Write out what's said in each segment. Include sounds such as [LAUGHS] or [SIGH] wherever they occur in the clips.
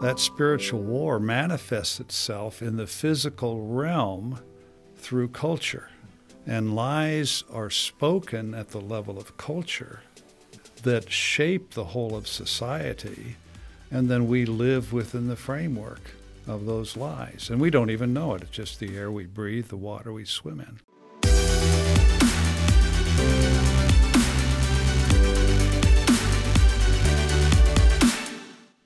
that spiritual war manifests itself in the physical realm through culture. And lies are spoken at the level of culture that shape the whole of society. And then we live within the framework of those lies. And we don't even know it. It's just the air we breathe, the water we swim in.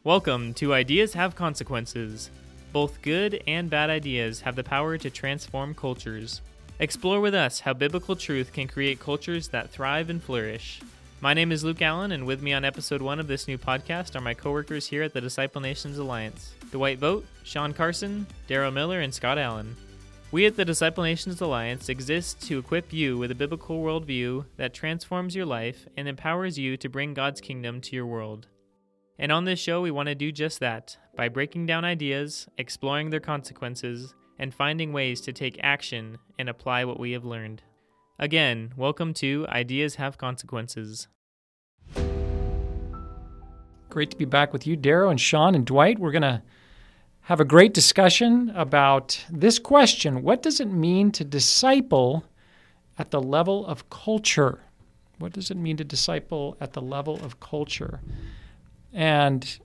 Welcome to Ideas Have Consequences. Both good and bad ideas have the power to transform cultures. Explore with us how biblical truth can create cultures that thrive and flourish. My name is Luke Allen, and with me on episode one of this new podcast are my coworkers here at the Disciple Nations Alliance Dwight Vogt, Sean Carson, Darrow Miller, and Scott Allen. We at the Disciple Nations Alliance exist to equip you with a biblical worldview that transforms your life and empowers you to bring God's kingdom to your world. And on this show, we want to do just that by breaking down ideas, exploring their consequences, and finding ways to take action and apply what we have learned. Again, welcome to Ideas Have Consequences. Great to be back with you, Darrow and Sean and Dwight. We're going to have a great discussion about this question What does it mean to disciple at the level of culture? What does it mean to disciple at the level of culture? And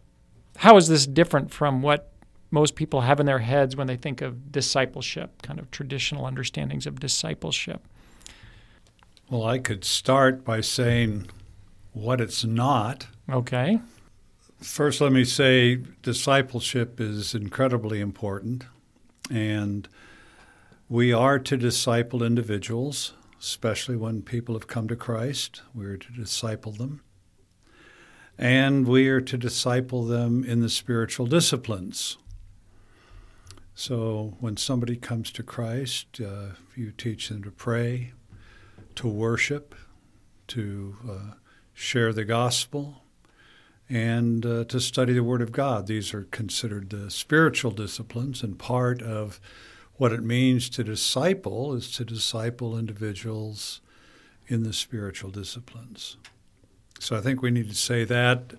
how is this different from what most people have in their heads when they think of discipleship, kind of traditional understandings of discipleship? Well, I could start by saying what it's not. Okay. First, let me say discipleship is incredibly important, and we are to disciple individuals, especially when people have come to Christ. We're to disciple them and we are to disciple them in the spiritual disciplines. So when somebody comes to Christ, uh, you teach them to pray, to worship, to uh, share the gospel, and uh, to study the Word of God. These are considered the spiritual disciplines, and part of what it means to disciple is to disciple individuals in the spiritual disciplines. So I think we need to say that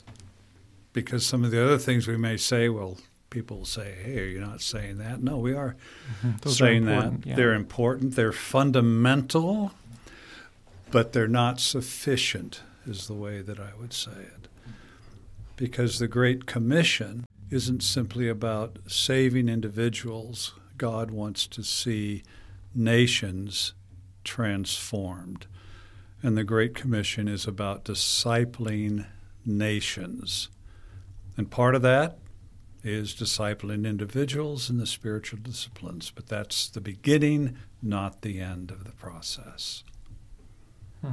because some of the other things we may say, well, people will say, hey, you're not saying that. No, we are mm-hmm. saying are that. Yeah. They're important, they're fundamental, but they're not sufficient, is the way that I would say it. Because the Great Commission isn't simply about saving individuals, God wants to see nations transformed. And the Great Commission is about discipling nations. And part of that is discipling individuals in the spiritual disciplines, but that's the beginning, not the end of the process. Hmm.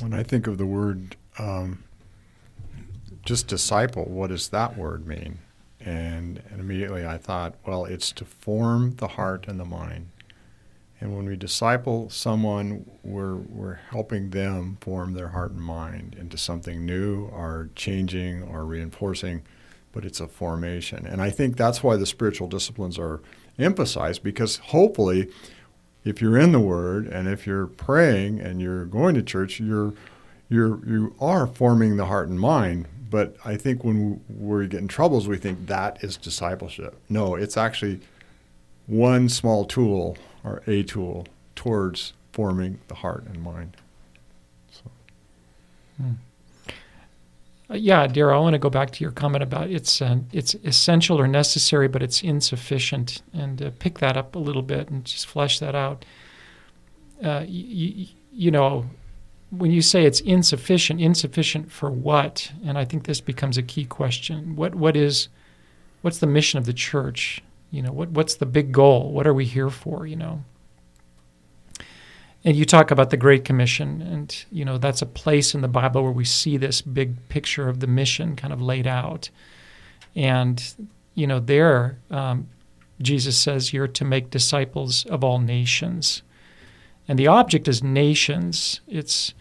When I think of the word um, just disciple, what does that word mean? And, and immediately I thought, well, it's to form the heart and the mind. And when we disciple someone, we're, we're helping them form their heart and mind into something new or changing or reinforcing, but it's a formation. And I think that's why the spiritual disciplines are emphasized because hopefully, if you're in the Word and if you're praying and you're going to church, you're, you're, you are forming the heart and mind. But I think when we get in troubles, we think that is discipleship. No, it's actually one small tool or a tool towards forming the heart and mind. So. Hmm. Uh, yeah, Darrow, I want to go back to your comment about it's uh, it's essential or necessary, but it's insufficient, and uh, pick that up a little bit and just flesh that out. Uh, y- you know, when you say it's insufficient, insufficient for what? And I think this becomes a key question. What what is what's the mission of the church? You know, what what's the big goal? What are we here for? You know. And you talk about the Great Commission, and you know that's a place in the Bible where we see this big picture of the mission kind of laid out. And you know, there um, Jesus says you're to make disciples of all nations, and the object is nations. It's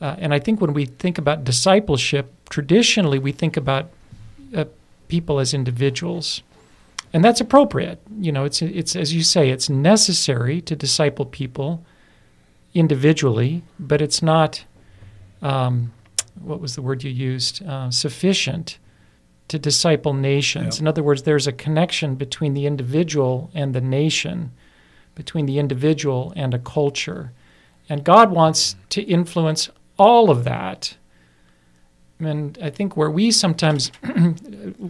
uh, and I think when we think about discipleship, traditionally we think about uh, people as individuals and that's appropriate. You know, it's it's as you say, it's necessary to disciple people individually, but it's not. Um, what was the word you used? Uh, sufficient to disciple nations. Yep. In other words, there's a connection between the individual and the nation, between the individual and a culture. And God wants to influence all of that. And I think where we sometimes, [CLEARS THROAT]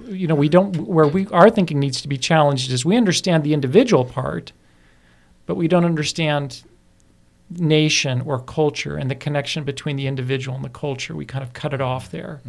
you know, we don't, where we, our thinking needs to be challenged is we understand the individual part, but we don't understand nation or culture and the connection between the individual and the culture. We kind of cut it off there.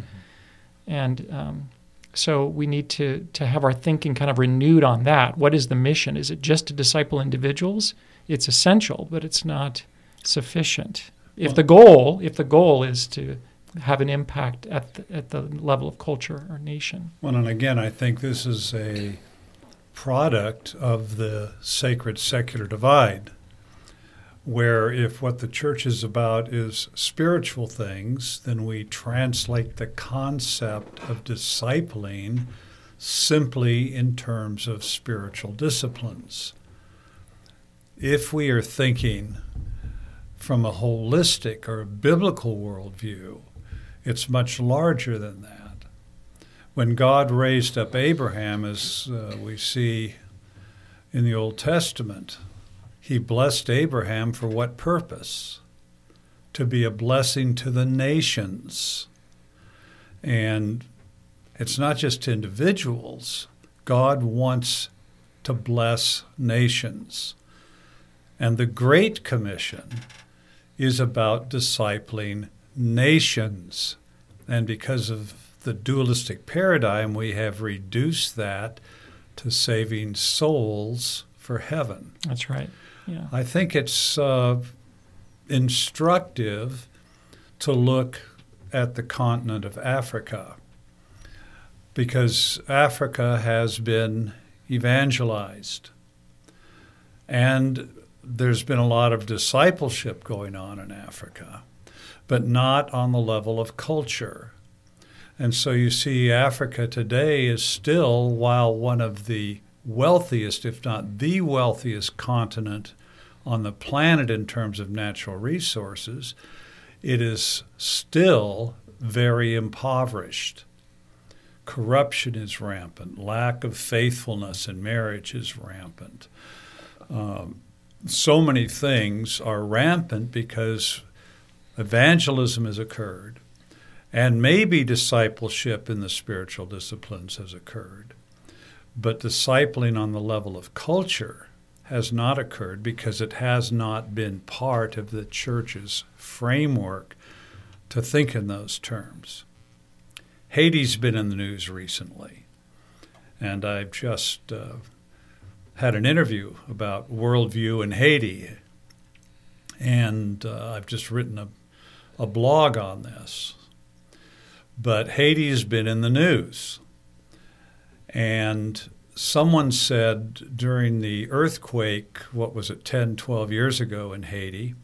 And um, so we need to, to have our thinking kind of renewed on that. What is the mission? Is it just to disciple individuals? It's essential, but it's not sufficient. If Well- the goal, if the goal is to have an impact at the, at the level of culture or nation. Well, and again, I think this is a product of the sacred secular divide, where if what the church is about is spiritual things, then we translate the concept of discipling simply in terms of spiritual disciplines. If we are thinking from a holistic or a biblical worldview, it's much larger than that. When God raised up Abraham, as uh, we see in the Old Testament, he blessed Abraham for what purpose? To be a blessing to the nations. And it's not just individuals, God wants to bless nations. And the Great Commission is about discipling nations. And because of the dualistic paradigm, we have reduced that to saving souls for heaven. That's right. Yeah. I think it's uh, instructive to look at the continent of Africa because Africa has been evangelized. And there's been a lot of discipleship going on in Africa, but not on the level of culture. And so you see, Africa today is still, while one of the wealthiest, if not the wealthiest continent on the planet in terms of natural resources, it is still very impoverished. Corruption is rampant. Lack of faithfulness in marriage is rampant. Um, so many things are rampant because evangelism has occurred, and maybe discipleship in the spiritual disciplines has occurred. But discipling on the level of culture has not occurred because it has not been part of the church's framework to think in those terms. Haiti's been in the news recently, and I've just uh, had an interview about worldview in Haiti, and uh, I've just written a, a blog on this. But Haiti's been in the news. And someone said during the earthquake, what was it, 10, 12 years ago in Haiti,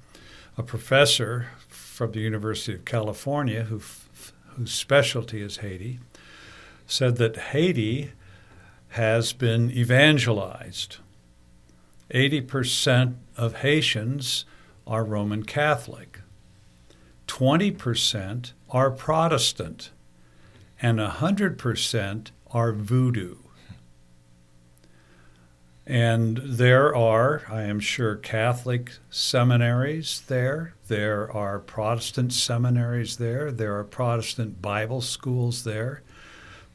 a professor from the University of California who, whose specialty is Haiti said that Haiti has been evangelized. 80% of Haitians are Roman Catholic. 20% are Protestant. And 100% are voodoo. And there are, I am sure, Catholic seminaries there. There are Protestant seminaries there. There are Protestant Bible schools there.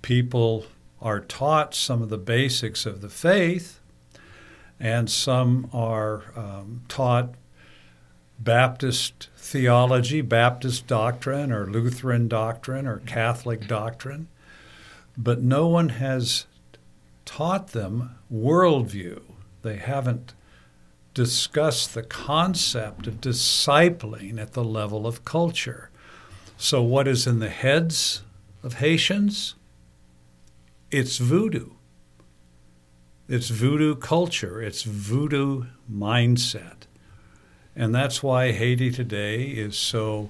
People are taught some of the basics of the faith, and some are um, taught Baptist theology, Baptist doctrine, or Lutheran doctrine, or Catholic doctrine, but no one has taught them worldview. They haven't discussed the concept of discipling at the level of culture. So, what is in the heads of Haitians? It's voodoo. It's voodoo culture, it's voodoo mindset. And that's why Haiti today is so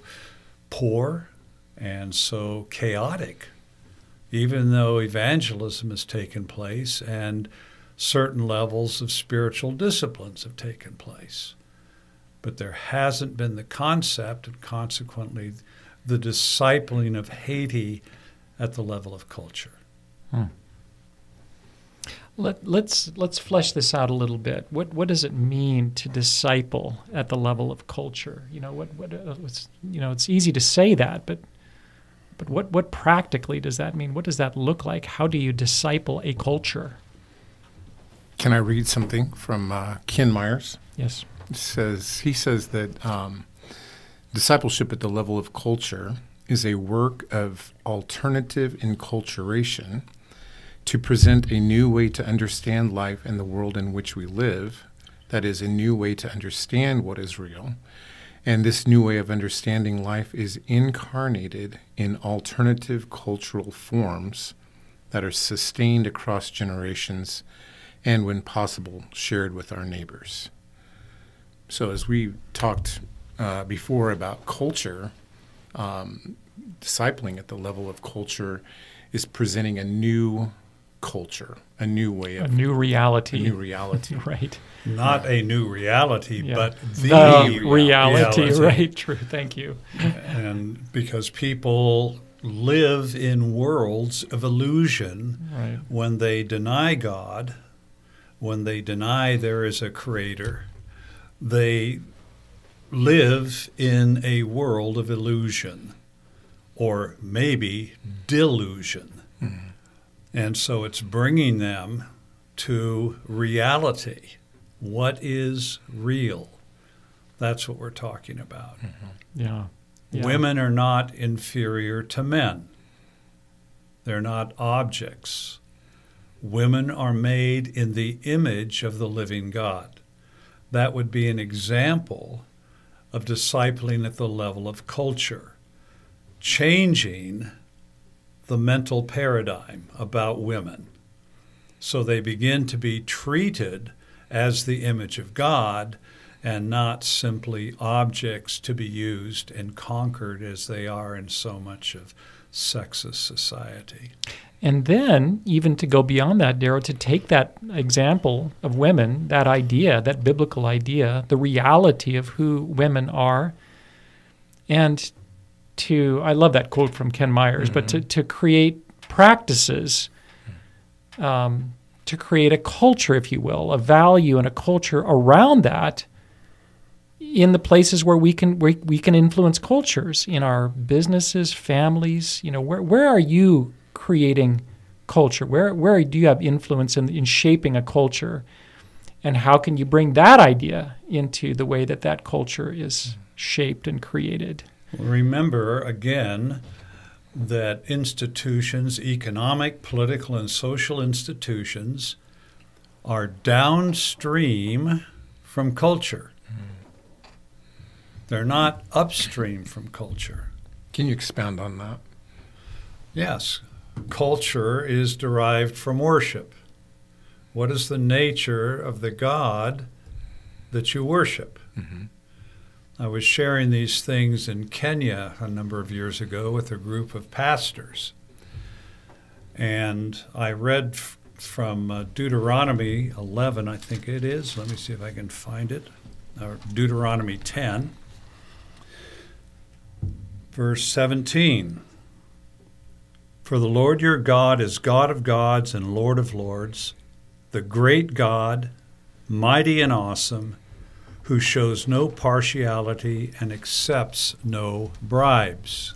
poor and so chaotic, even though evangelism has taken place and certain levels of spiritual disciplines have taken place. But there hasn't been the concept and consequently the discipling of Haiti at the level of culture. Hmm. Let, let's let's flesh this out a little bit. What what does it mean to disciple at the level of culture? You know what what uh, you know it's easy to say that, but but what what practically does that mean? What does that look like? How do you disciple a culture? Can I read something from uh, Ken Myers? Yes. It says he says that um, discipleship at the level of culture is a work of alternative enculturation to present a new way to understand life and the world in which we live. That is, a new way to understand what is real. And this new way of understanding life is incarnated in alternative cultural forms that are sustained across generations and, when possible, shared with our neighbors. So, as we talked uh, before about culture, um, discipling at the level of culture is presenting a new culture, a new way A of new reality. a new reality. [LAUGHS] right. Not a new reality, Yeah. but the, The reality, reality. [LAUGHS] right? True. Thank you. And because people live in worlds of illusion Right. when they deny God, when they deny there is a creator, they live in a world of illusion or maybe delusion. Hmm. And so it's bringing them to reality. What is real? That's what we're talking about. Mm-hmm. Yeah. yeah. Women are not inferior to men. They're not objects. Women are made in the image of the living God. That would be an example of discipling at the level of culture, changing the mental paradigm about women. So they begin to be treated as the image of God and not simply objects to be used and conquered as they are in so much of sexist society. And then, even to go beyond that, Darrow, to take that example of women, that idea, that biblical idea, the reality of who women are, and to, I love that quote from Ken Myers, but to, to create practices, um, to create a culture, if you will, a value and a culture around that in the places where we can where we can influence cultures in our businesses, families. You know, where where are you creating culture? Where where do you have influence in, in shaping a culture? And how can you bring that idea into the way that that culture is shaped and created? Remember again that institutions, economic, political, and social institutions, are downstream from culture. They're not upstream from culture. Can you expound on that? Yes, culture is derived from worship. What is the nature of the God that you worship? Mm-hmm. I was sharing these things in Kenya a number of years ago with a group of pastors. And I read f- from uh, Deuteronomy 11, I think it is. Let me see if I can find it. Or Deuteronomy 10, verse 17. For the Lord your God is God of gods and Lord of lords, the great God, mighty and awesome, who shows no partiality and accepts no bribes.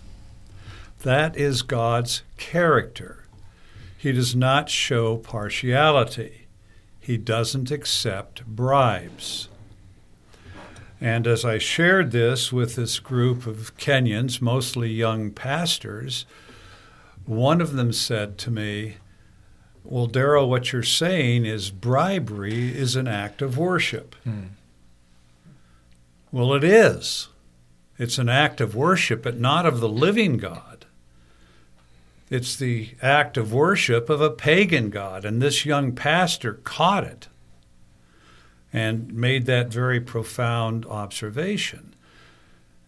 That is God's character. He does not show partiality. He doesn't accept bribes. And as I shared this with this group of Kenyans, mostly young pastors, one of them said to me, Well, Darrow, what you're saying is bribery is an act of worship. Hmm. Well, it is. It's an act of worship, but not of the living God. It's the act of worship of a pagan God. And this young pastor caught it and made that very profound observation.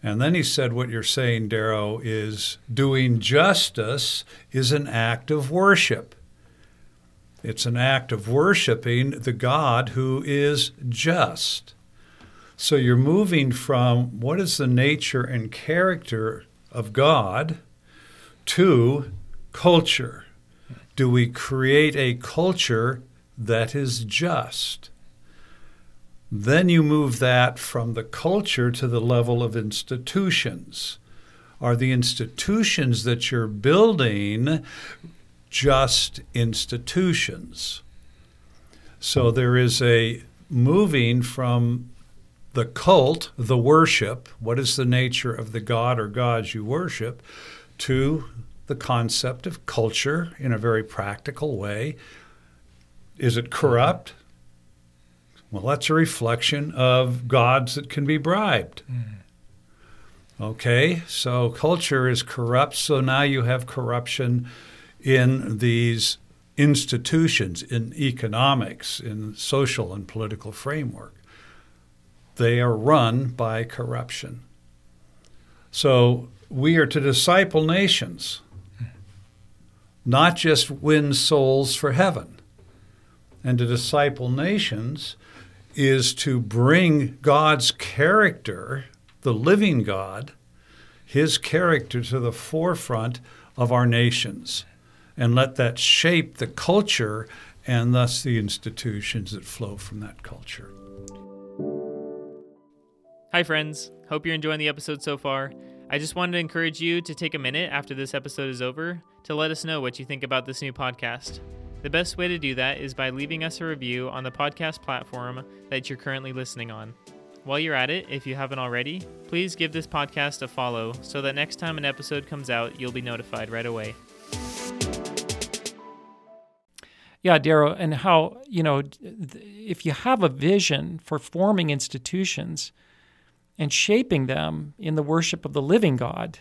And then he said, What you're saying, Darrow, is doing justice is an act of worship. It's an act of worshiping the God who is just. So you're moving from what is the nature and character of God to culture. do we create a culture that is just? Then you move that from the culture to the level of institutions. Are the institutions that you're building just institutions? So there is a moving from the cult, the worship, what is the nature of the god or gods you worship, to the concept of culture in a very practical way. Is it corrupt? Well, that's a reflection of gods that can be bribed. Mm-hmm. Okay, so culture is corrupt, so now you have corruption in these institutions, in economics, in social and political framework. They are run by corruption. So we are to disciple nations, not just win souls for heaven. And to disciple nations is to bring God's character, the living God, his character to the forefront of our nations and let that shape the culture and thus the institutions that flow from that culture. Hi, friends. Hope you're enjoying the episode so far. I just wanted to encourage you to take a minute after this episode is over to let us know what you think about this new podcast. The best way to do that is by leaving us a review on the podcast platform that you're currently listening on. While you're at it, if you haven't already, please give this podcast a follow so that next time an episode comes out, you'll be notified right away. Yeah, Darrow, and how, you know, if you have a vision for forming institutions and shaping them in the worship of the living God,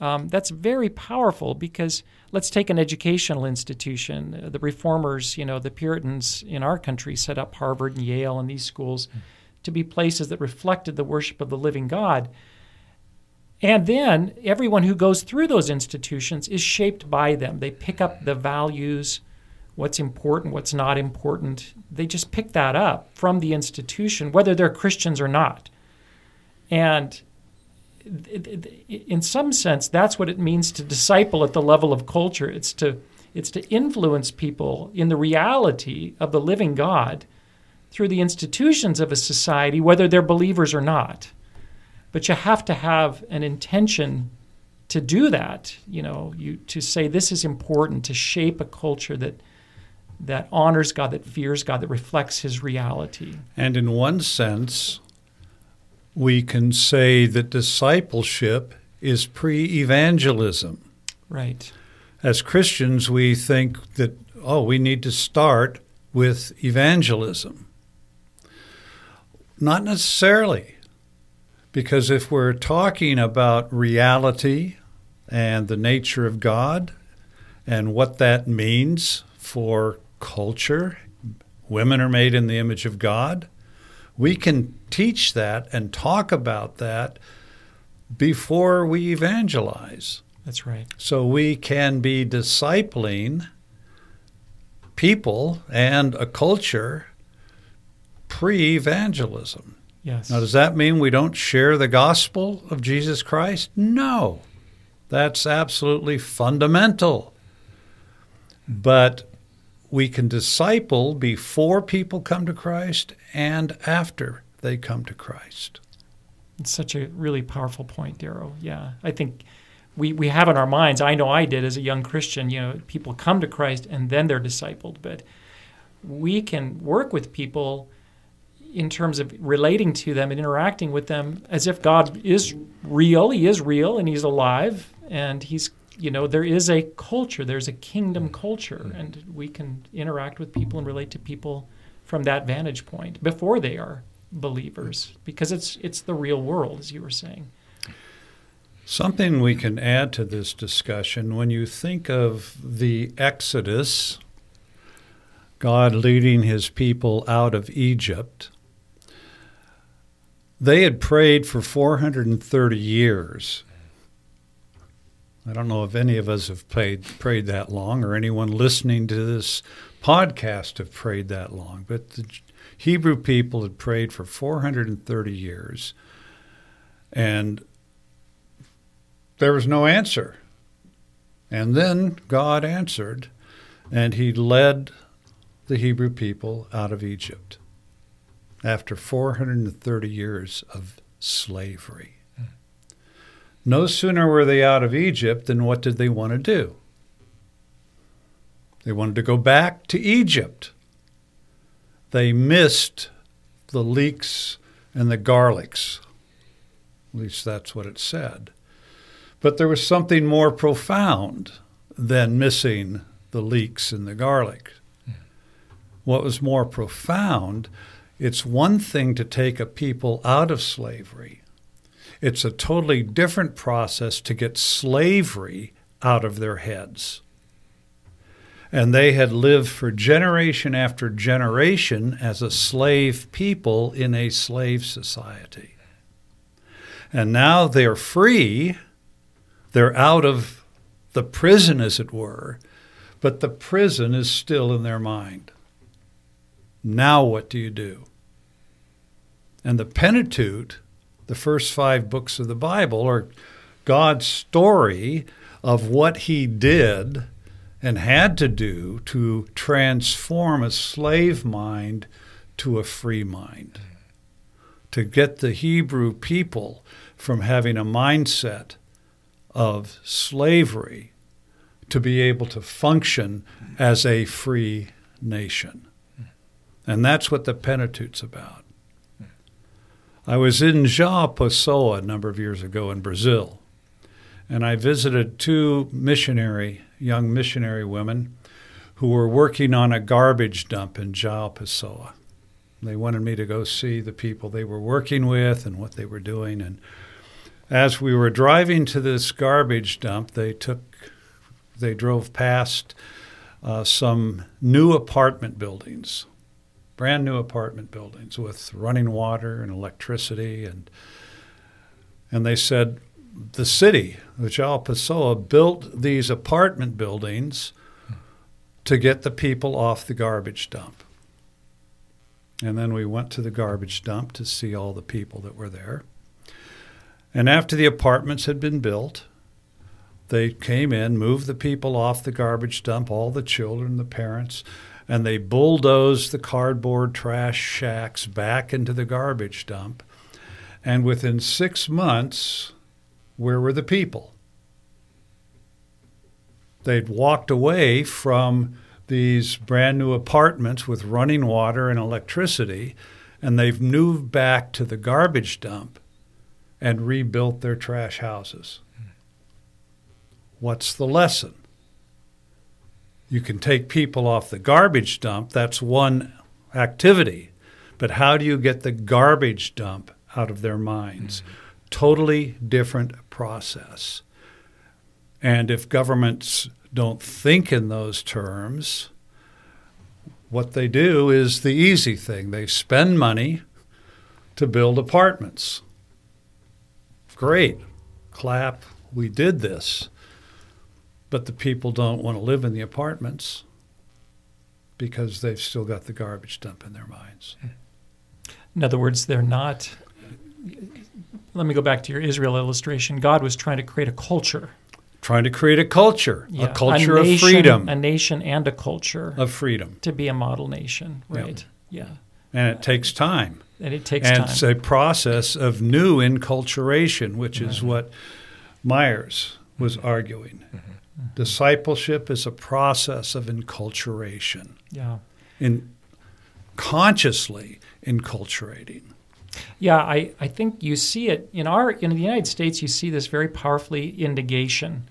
um, that's very powerful because let's take an educational institution. The reformers, you know, the Puritans in our country set up Harvard and Yale and these schools to be places that reflected the worship of the living God. And then everyone who goes through those institutions is shaped by them. They pick up the values, what's important, what's not important. They just pick that up from the institution, whether they're Christians or not. And in some sense, that's what it means to disciple at the level of culture. It's to it's to influence people in the reality of the living God through the institutions of a society, whether they're believers or not. But you have to have an intention to do that. You know, you to say this is important to shape a culture that that honors God, that fears God, that reflects His reality. And in one sense, we can say that discipleship is pre evangelism. Right. As Christians, we think that, oh, we need to start with evangelism. Not necessarily, because if we're talking about reality and the nature of God and what that means for culture, women are made in the image of God we can teach that and talk about that before we evangelize. That's right. So we can be discipling people and a culture pre evangelism. Yes. Now, does that mean we don't share the gospel of Jesus Christ? No. That's absolutely fundamental. But we can disciple before people come to Christ and after they come to Christ. It's such a really powerful point, Darrow. Yeah. I think we, we have in our minds, I know I did as a young Christian, you know, people come to Christ and then they're discipled. But we can work with people in terms of relating to them and interacting with them as if God is real, He is real, and He's alive, and He's you know there is a culture there's a kingdom culture mm-hmm. and we can interact with people and relate to people from that vantage point before they are believers because it's it's the real world as you were saying. Something we can add to this discussion when you think of the exodus god leading his people out of egypt they had prayed for 430 years. I don't know if any of us have prayed, prayed that long or anyone listening to this podcast have prayed that long, but the Hebrew people had prayed for 430 years and there was no answer. And then God answered, and he led the Hebrew people out of Egypt after 430 years of slavery. No sooner were they out of Egypt than what did they want to do? They wanted to go back to Egypt. They missed the leeks and the garlics. At least that's what it said. But there was something more profound than missing the leeks and the garlic. What was more profound, it's one thing to take a people out of slavery. It's a totally different process to get slavery out of their heads. And they had lived for generation after generation as a slave people in a slave society. And now they're free. They're out of the prison, as it were, but the prison is still in their mind. Now, what do you do? And the Pentateuch, the first five books of the Bible, are God's story of what He did and had to do to transform a slave mind to a free mind, to get the Hebrew people from having a mindset of slavery to be able to function as a free nation. And that's what the Pentateuch's about. I was in João Pessoa a number of years ago in Brazil, and I visited two missionary, young missionary women who were working on a garbage dump in João Pessoa. They wanted me to go see the people they were working with and what they were doing. And as we were driving to this garbage dump, they took, they drove past uh, some new apartment buildings brand new apartment buildings with running water and electricity and and they said the city of João Pessoa built these apartment buildings to get the people off the garbage dump. And then we went to the garbage dump to see all the people that were there. And after the apartments had been built, they came in, moved the people off the garbage dump, all the children, the parents, and they bulldozed the cardboard trash shacks back into the garbage dump. And within six months, where were the people? They'd walked away from these brand new apartments with running water and electricity, and they've moved back to the garbage dump and rebuilt their trash houses. What's the lesson? You can take people off the garbage dump, that's one activity. But how do you get the garbage dump out of their minds? Mm-hmm. Totally different process. And if governments don't think in those terms, what they do is the easy thing. They spend money to build apartments. Great. Clap. We did this. But the people don't want to live in the apartments because they've still got the garbage dump in their minds. In other words, they're not. Let me go back to your Israel illustration. God was trying to create a culture. Trying to create a culture, Yeah, a culture a of freedom, A nation and a culture of freedom. to be a model nation, right? Yeah. And it takes time. And it takes and time. it's a process of new enculturation, which is mm-hmm. what Myers was mm-hmm. arguing. Mm-hmm. Discipleship is a process of enculturation, yeah. in consciously enculturating. Yeah, I, I think you see it in our in the United States. You see this very powerfully in negation.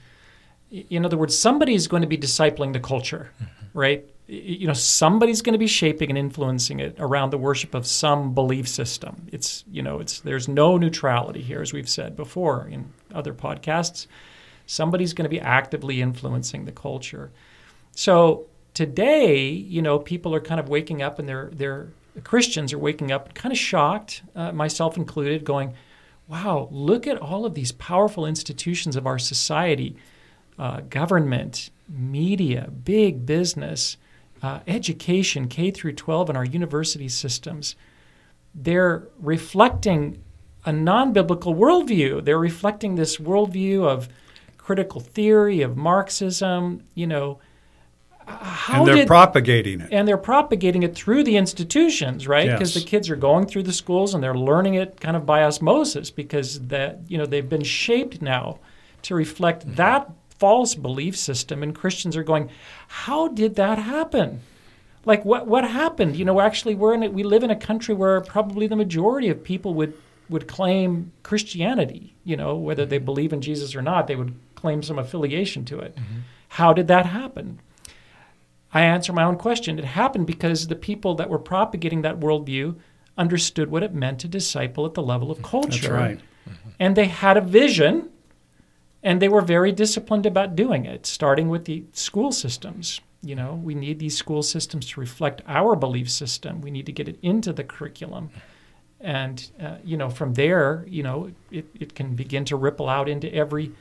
In other words, somebody's going to be discipling the culture, mm-hmm. right? You know, somebody's going to be shaping and influencing it around the worship of some belief system. It's you know, it's there's no neutrality here, as we've said before in other podcasts. Somebody's going to be actively influencing the culture. So today, you know, people are kind of waking up and they're they're Christians are waking up kind of shocked, uh, myself included, going, "Wow, look at all of these powerful institutions of our society, uh, government, media, big business, uh, education, K through 12, and our university systems. They're reflecting a non-biblical worldview. They're reflecting this worldview of critical theory, of Marxism, you know." How and they're did propagating it. and they're propagating it through the institutions, right? Because Yes. the kids are going through the schools and they're learning it kind of by osmosis because that you know they've been shaped now to reflect mm-hmm. that false belief system, and Christians are going, how did that happen? Like what what happened? You know, actually, we're in a, we live in a country where probably the majority of people would would claim Christianity. You know, whether they mm-hmm. believe in Jesus or not, they would claim some affiliation to it. Mm-hmm. How did that happen? I answer my own question. It happened because the people that were propagating that worldview understood what it meant to disciple at the level of culture. That's right. And they had a vision, and they were very disciplined about doing it, starting with the school systems. You know, we need these school systems to reflect our belief system. We need to get it into the curriculum. And, uh, you know, from there, you know, it, it can begin to ripple out into every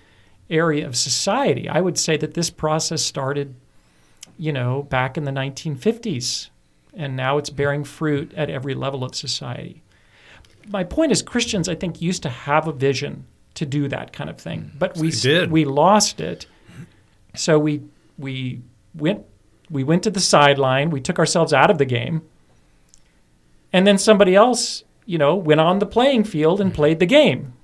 area of society. I would say that this process started you know, back in the 1950s, and now it's bearing fruit at every level of society. My point is, Christians, I think, used to have a vision to do that kind of thing, but we did. we lost it. So we we went we went to the sideline. We took ourselves out of the game, and then somebody else, you know, went on the playing field and mm-hmm. played the game.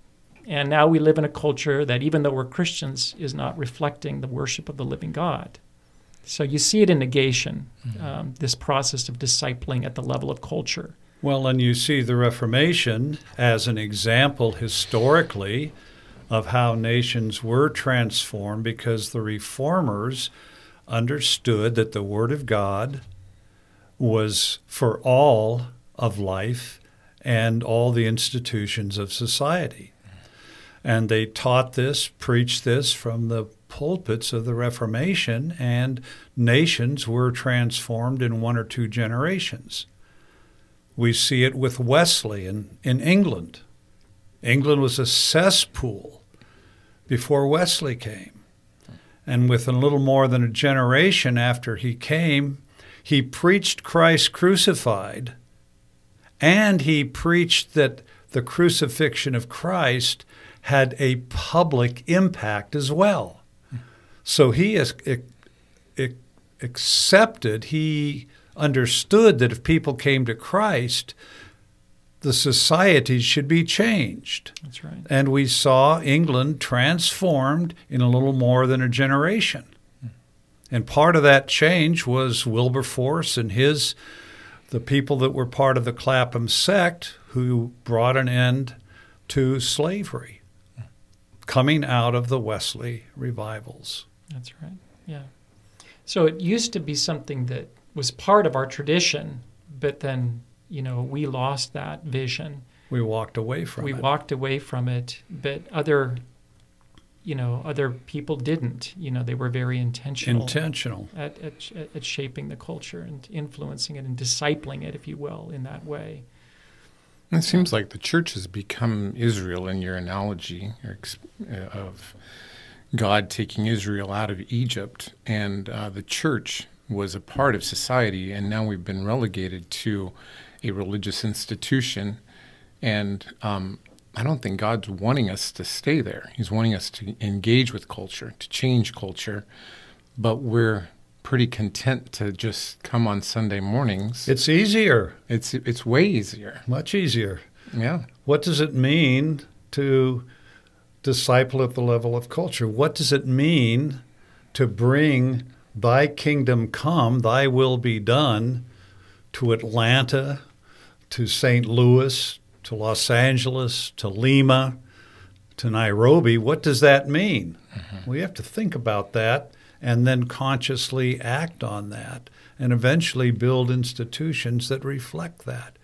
And now we live in a culture that, even though we're Christians, is not reflecting the worship of the living God. So you see it in negation, um, this process of discipling at the level of culture. Well, and you see the Reformation as an example historically of how nations were transformed because the reformers understood that the Word of God was for all of life and all the institutions of society. And they taught this, preached this from the pulpits of the Reformation, and nations were transformed in one or two generations. We see it with Wesley in, in England. England was a cesspool before Wesley came. And within a little more than a generation after he came, he preached Christ crucified, and he preached that the crucifixion of Christ had a public impact as well. So he is, accepted, he understood that if people came to Christ, the society should be changed. That's right. And we saw England transformed in a little more than a generation. Hmm. And part of that change was Wilberforce and his the people that were part of the Clapham sect who brought an end to slavery hmm. coming out of the Wesley revivals. That's right. Yeah. So it used to be something that was part of our tradition, but then, you know, we lost that vision. We walked away from we it. We walked away from it, but other you know, other people didn't. You know, they were very intentional Intentional. at, at, at shaping the culture and influencing it and discipling it, if you will, in that way. It seems like the church has become Israel in your analogy your uh, of God taking Israel out of Egypt, and uh, the church was a part of society, and now we've been relegated to a religious institution. And um, I don't think God's wanting us to stay there. He's wanting us to engage with culture, to change culture, but we're pretty content to just come on Sunday mornings. It's easier, It's it's way easier. much easier. Yeah. What does it mean to disciple at the level of culture? What does it mean to bring thy kingdom come, thy will be done to Atlanta, to St. Louis, to Los Angeles, to Lima, to Nairobi? What does that mean? Mm-hmm. We have to think about that and then consciously act on that and eventually build institutions that reflect that.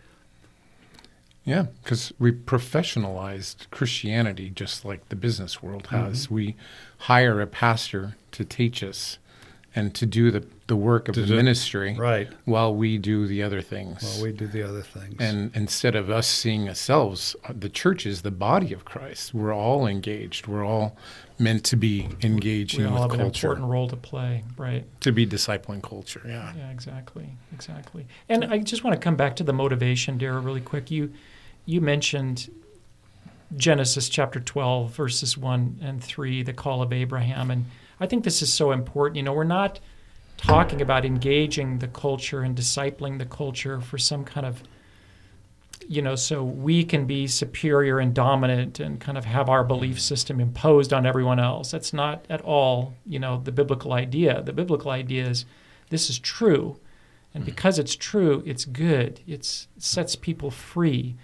Yeah, because we professionalized Christianity just like the business world has. We hire a pastor to teach us and to do the, the work of To the do- ministry Right. while we do the other things. Well, we do the other things. and instead of us seeing ourselves, uh, the church is the body of Christ. We're all engaged. We're all meant to be engaging We all with have an important role to play, right? to be discipling culture. Yeah. Yeah, exactly, exactly. And I just want to come back to the motivation, Darrow, really quick. You you mentioned Genesis chapter twelve, verses one and three, the call of Abraham, and I think this is so important. You know, we're not talking about engaging the culture and discipling the culture for some kind of you know, so we can be superior and dominant and kind of have our belief system imposed on everyone else. That's not at all, you know, the biblical idea. The biblical idea is this is true, and mm. because it's true, it's good. It's, it sets people free.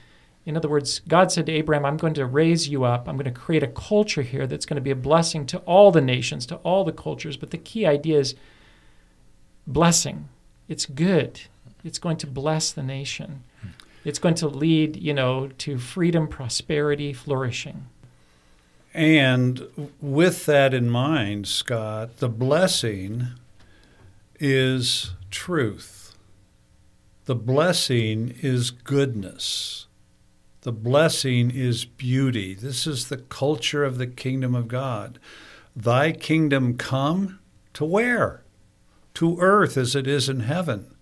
In other words, God said to Abraham, I'm going to raise you up. I'm going to create a culture here that's going to be a blessing to all the nations, to all the cultures. But the key idea is blessing. It's good. It's going to bless the nation. It's going to lead, you know, to freedom, prosperity, flourishing. And with that in mind, Scott, the blessing is truth. The blessing is goodness. The blessing is beauty. This is the culture of the kingdom of God. Thy kingdom come to where? To earth as it is in heaven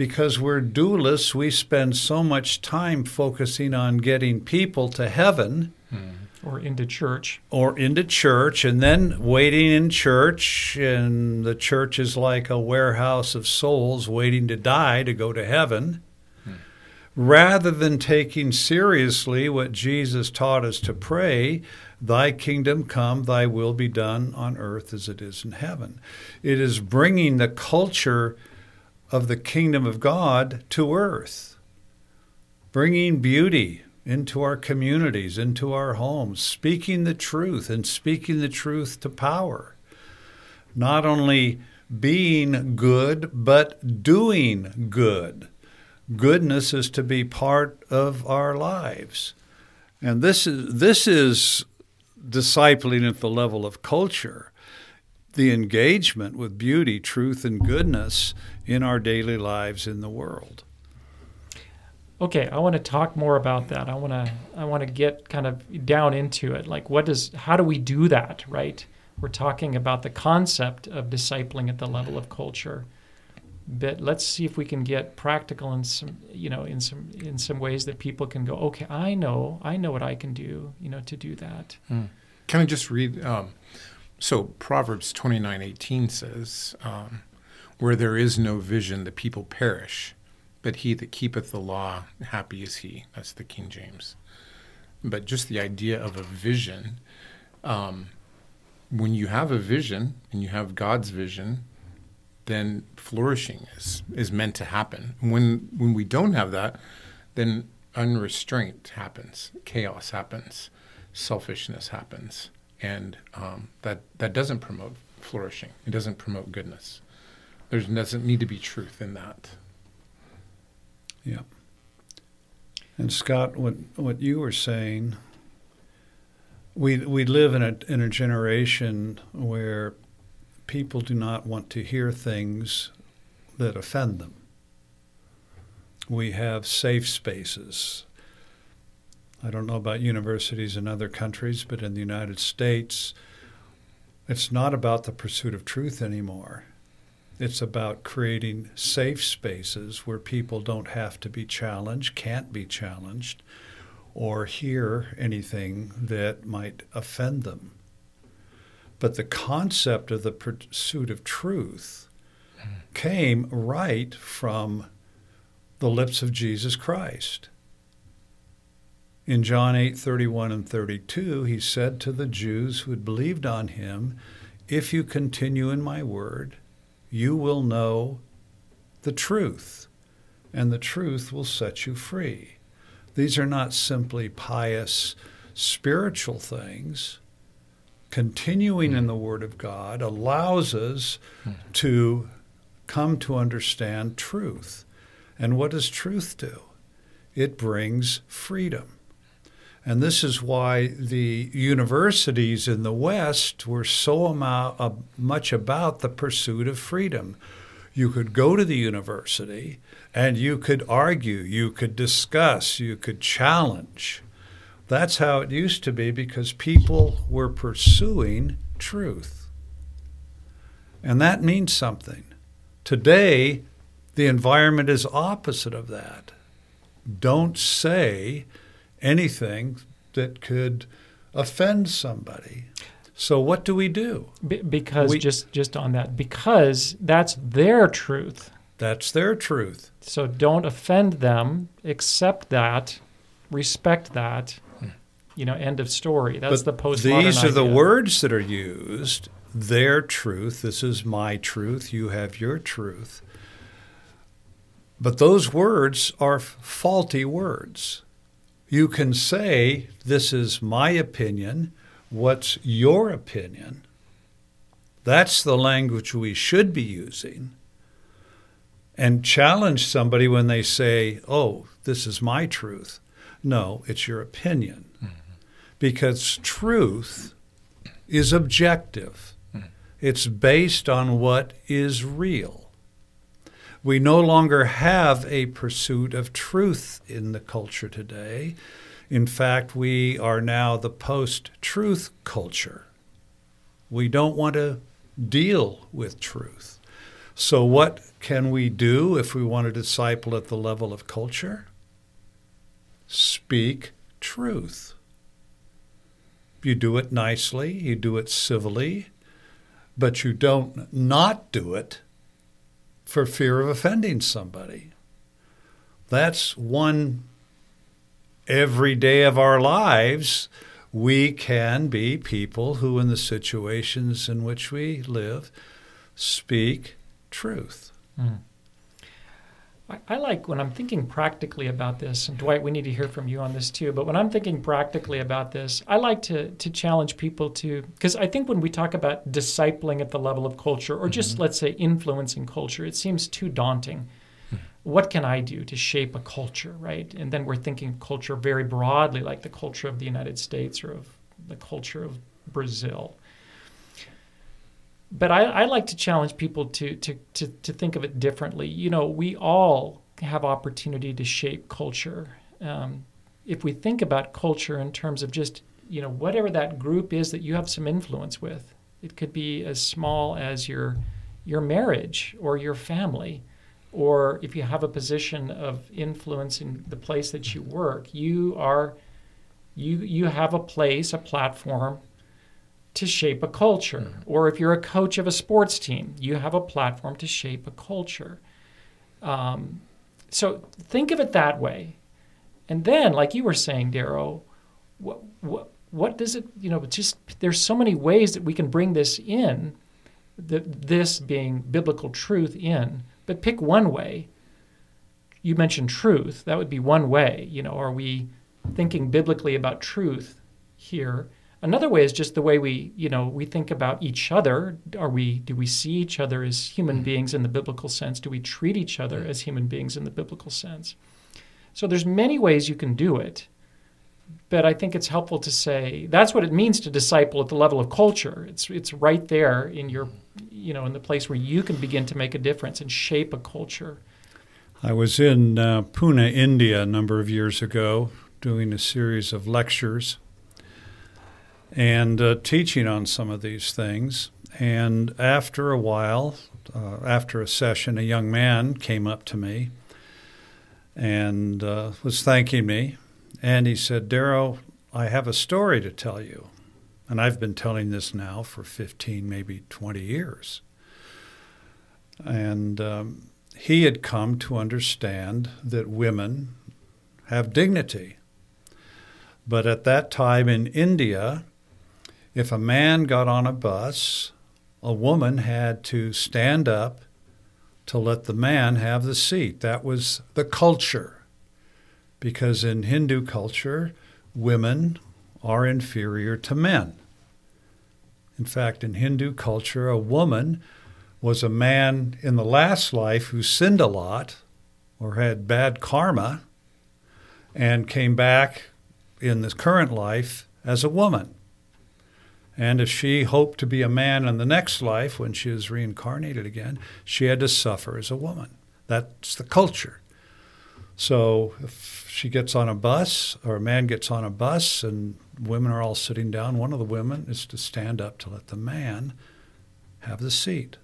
because we're dualists, we spend so much time focusing on getting people to heaven. Hmm. Or into church. Or into church, and then waiting in church, and the church is like a warehouse of souls waiting to die to go to heaven. Rather than taking seriously what Jesus taught us to pray, Thy kingdom come, thy will be done on earth as it is in heaven. It is bringing the culture of the kingdom of God to earth, bringing beauty into our communities, into our homes, speaking the truth and speaking the truth to power. Not only being good, but doing good. Goodness is to be part of our lives. And this is, this is discipling at the level of culture the engagement with beauty, truth, and goodness in our daily lives in the world. Okay, I want to talk more about that. I want to I want to get kind of down into it. Like what does how do we do that, right? We're talking about the concept of discipling at the level of culture. But let's see if we can get practical in some, you know, in some in some ways that people can go, okay, I know, I know what I can do, you know, to do that. Mm. Can I just read um, so Proverbs twenty nine eighteen says, um, "Where there is no vision, the people perish, but he that keepeth the law, happy is he." That's the King James. But just the idea of a vision, um, when you have a vision and you have God's vision, then flourishing is is meant to happen. When when we don't have that, then unrestraint happens, chaos happens, selfishness happens and um, that that doesn't promote flourishing. It doesn't promote goodness. There doesn't need to be truth in that. Yeah. And Scott, what what you were saying, we we live in a in a generation where people do not want to hear things that offend them. We have safe spaces I don't know about universities in other countries, but in the United States, it's not about the pursuit of truth anymore. It's about creating safe spaces where people don't have to be challenged, can't be challenged, or hear anything that might offend them. But the concept of the pursuit of truth came right from the lips of Jesus Christ. In John 8 31 and 32, he said to the Jews who had believed on him, If you continue in my word, you will know the truth, and the truth will set you free. These are not simply pious spiritual things. Continuing in the Word of God allows us to come to understand truth. And what does truth do? It brings freedom. And this is why the universities in the West were so amount, uh, much about the pursuit of freedom. You could go to the university and you could argue, you could discuss, you could challenge. That's how it used to be because people were pursuing truth. And that means something. Today, the environment is opposite of that. Don't say anything that could offend somebody. So what do we do? Be- because We- just just on that, because that's their truth. That's their truth. So don't offend them. Accept that. Respect that. You know, end of story. That's but the postmodern These are the idea. words that are used. Their truth. This is my truth. You have your truth. But those words are faulty words. You can say, This is my opinion. What's your opinion? That's the language we should be using. And challenge somebody when they say, Oh, this is my truth. No, it's your opinion. Because truth is objective, it's based on what is real. We no longer have a pursuit of truth in the culture today. In fact, we are now the post truth culture. We don't want to deal with truth. So, what can we do if we want to disciple at the level of culture? Speak truth. You do it nicely, you do it civilly, but you don't not do it for fear of offending somebody. That's one every day of our lives. We can be people who, in the situations in which we live, speak truth. Hmm. I, I like when I'm thinking practically about this, and Dwight, we need to hear from you on this too. But when I'm thinking practically about this, I like to to challenge people to because I think when we talk about discipling at the level of culture, or just mm-hmm. let's say influencing culture, it seems too daunting. Hmm. What can I do to shape a culture, right? And then we're thinking culture very broadly, like the culture of the United States or of the culture of Brazil but I, I like to challenge people to, to, to, to think of it differently. You know, we all have opportunity to shape culture. Um, if we think about culture in terms of just, you know, whatever that group is that you have some influence with, it could be as small as your, your marriage or your family. Or if you have a position of influence in the place that you work, you are, you, you have a place, a platform to shape a culture. Or if you're a coach of a sports team, you have a platform to shape a culture. Um, so think of it that way. And then, like you were saying, Darrow, what, what, what does it, you know, just there's so many ways that we can bring this in, the, this being biblical truth in, but pick one way. You mentioned truth. That would be one way. You know, are we thinking biblically about truth here? Another way is just the way we, you know, we think about each other. Are we do we see each other as human mm-hmm. beings in the biblical sense? Do we treat each other mm-hmm. as human beings in the biblical sense? So there's many ways you can do it. But I think it's helpful to say that's what it means to disciple at the level of culture. It's it's right there in your mm-hmm. you know, in the place where you can begin to make a difference and shape a culture. I was in uh, Pune, India, a number of years ago, doing a series of lectures and uh, teaching on some of these things. And after a while, uh, after a session, a young man came up to me and uh, was thanking me. And he said, Darrow, I have a story to tell you. And I've been telling this now for 15, maybe 20 years. And um, he had come to understand that women have dignity. But at that time in India, if a man got on a bus, a woman had to stand up to let the man have the seat. That was the culture. Because in Hindu culture, women are inferior to men. In fact, in Hindu culture, a woman was a man in the last life who sinned a lot or had bad karma and came back in the current life as a woman. And if she hoped to be a man in the next life, when she was reincarnated again, she had to suffer as a woman. That's the culture. So if she gets on a bus, or a man gets on a bus, and women are all sitting down, one of the women is to stand up to let the man have the seat.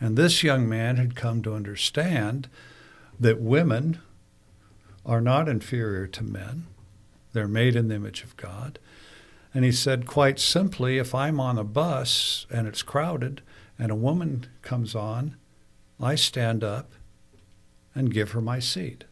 And this young man had come to understand that women are not inferior to men, they're made in the image of God And he said, quite simply, if I'm on a bus and it's crowded and a woman comes on, I stand up and give her my seat.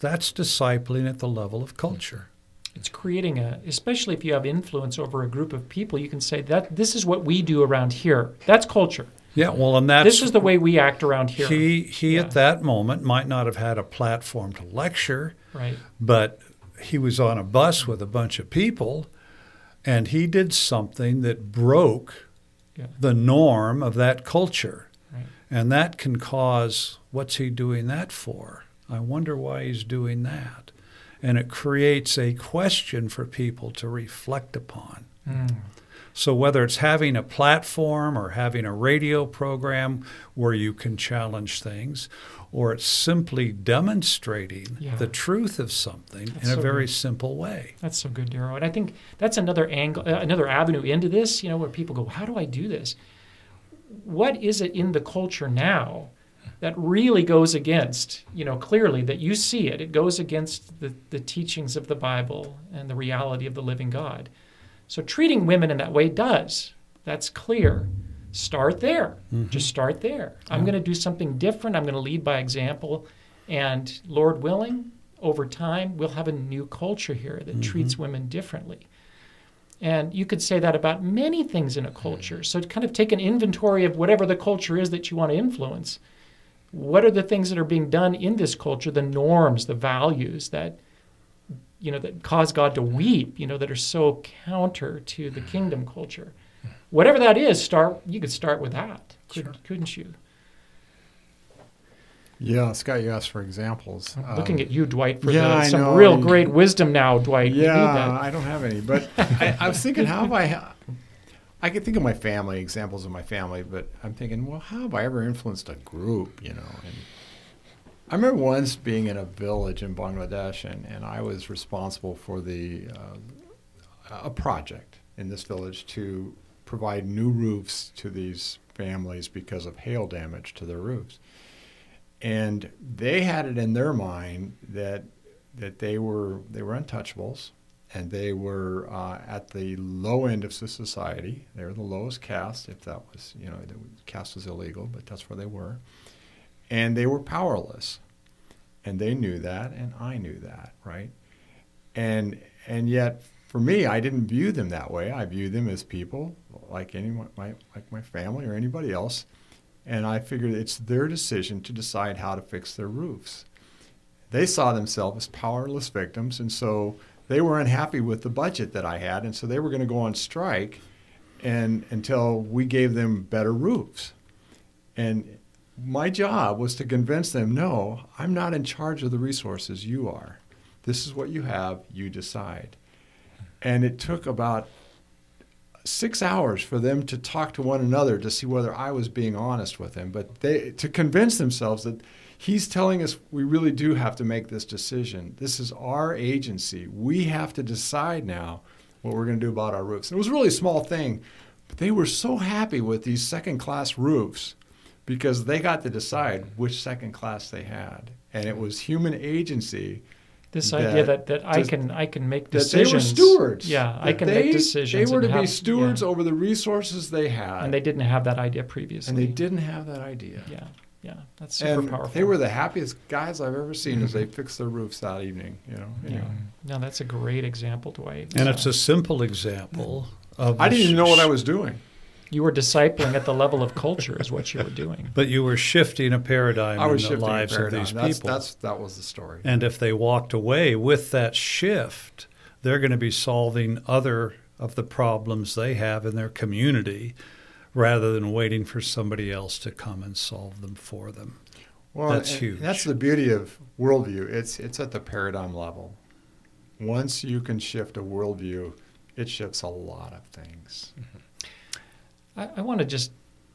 That's discipling at the level of culture. It's creating a, especially if you have influence over a group of people, you can say that this is what we do around here. That's culture. Yeah, well, and that's this is the way we act around here. he he Yeah. at that moment might not have had a platform to lecture, right. but he was on a bus with a bunch of people, and he did something that broke Yeah. the norm of that culture, Right. and that can cause what's he doing that for? I wonder why he's doing that, and it creates a question for people to reflect upon. Mm. So, whether it's having a platform or having a radio program where you can challenge things, or it's simply demonstrating Yeah. the truth of something That's in a very good. simple way. That's so good, Darrow. And I think that's another angle, uh, another avenue into this. You know, where people go, "How do I do this?" What is it in the culture now that really goes against? You know, clearly that you see it. It goes against the the teachings of the Bible and the reality of the living God. So treating women in that way does. That's clear. Start there. Mm-hmm. Just start there. I'm going to do something different. I'm going to lead by example. And Lord willing, over time, we'll have a new culture here that mm-hmm. treats women differently. And you could say that about many things in a culture. So, to kind of take an inventory of whatever the culture is that you want to influence. What are the things that are being done in this culture, the norms, the values that you know that cause God to weep, you know, that are so counter to the kingdom culture. Whatever that is, start you could start with that, could, couldn't you? Yeah, Scott, you asked for examples. I'm looking Um, at you, Dwight, for yeah, the, some know, real and- great wisdom now, Dwight. You need Yeah, that. I don't have any, but I, I was thinking, how have I? ha- I could think of my family, examples of my family, but I'm thinking, well, how have I ever influenced a group? You know, and I remember once being in a village in Bangladesh, and, and I was responsible for the uh, a project in this village to provide new roofs to these families because of hail damage to their roofs. And they had it in their mind that that they were they were untouchables, and they were uh, at the low end of society. They were the lowest caste, if that was you know the caste was illegal, but that's where they were, and they were powerless, and they knew that, and I knew that, right, and and yet for me, I didn't view them that way. I viewed them as people like anyone, my, like my family or anybody else. And I figured it's their decision to decide how to fix their roofs. They saw themselves as powerless victims, and so they were unhappy with the budget that I had, and so they were going to go on strike and until we gave them better roofs. And my job was to convince them, no, I'm not in charge of the resources, you are. This is what you have, you decide. And it took about six hours for them to talk to one another to see whether I was being honest with them, but they to convince themselves that he's telling us we really do have to make this decision. This is our agency. We have to decide now what we're going to do about our roofs. And it was a really small thing, but they were so happy with these second class roofs because they got to decide which second class they had. And it was human agency This that- idea that, that I can I can make decisions. that decisions. they were stewards. Yeah, I can they, make decisions. They were to and be stewards yeah. over the resources they had, and they didn't have that idea previously. and they didn't have that idea. Yeah, yeah, that's super and powerful. they were the happiest guys I've ever seen as they fixed their roofs that evening. You know, Yeah, anyway. no, that's a great example, Dwight. And So it's a simple example of. I didn't even know what I was doing. You were discipling at the level of culture, is what you were doing. But you were shifting a paradigm I was in the lives of these That's, people. that's that was the story. And if they walked away with that shift, they're going to be solving other of the problems they have in their community rather than waiting for somebody else to come and solve them for them. Well, That's huge. That's the beauty of worldview. It's it's at the paradigm level. Once you can shift a worldview, it shifts a lot of things. Mm-hmm. I, I want to just,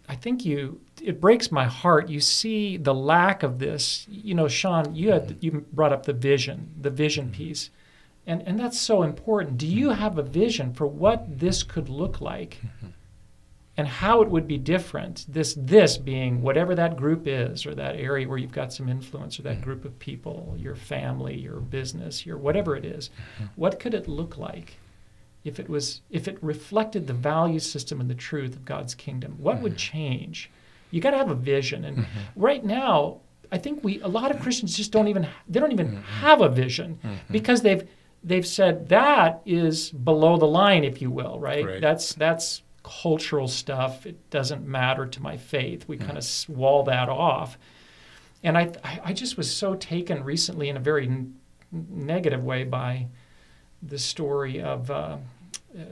I think you, it breaks my heart. You see the lack of this. You know, Sean, you had mm-hmm. you brought up the vision, the vision mm-hmm. piece, and and that's so important. Do you mm-hmm. have a vision for what this could look like and how it would be different. This this being whatever that group is, or that area where you've got some influence, or that group of people, your family, your business, your whatever it is. What could it look like if it was if it reflected the value system and the truth of God's kingdom? What would mm-hmm. change? You got to have a vision, and mm-hmm. right now, I think we a lot of Christians just don't even they don't even mm-hmm. have a vision because they've they've said that is below the line, if you will, right? Right. That's that's cultural stuff. It doesn't matter to my faith. We kind of wall that off. And I, I just was so taken recently in a very n- negative way by the story of uh, Uh,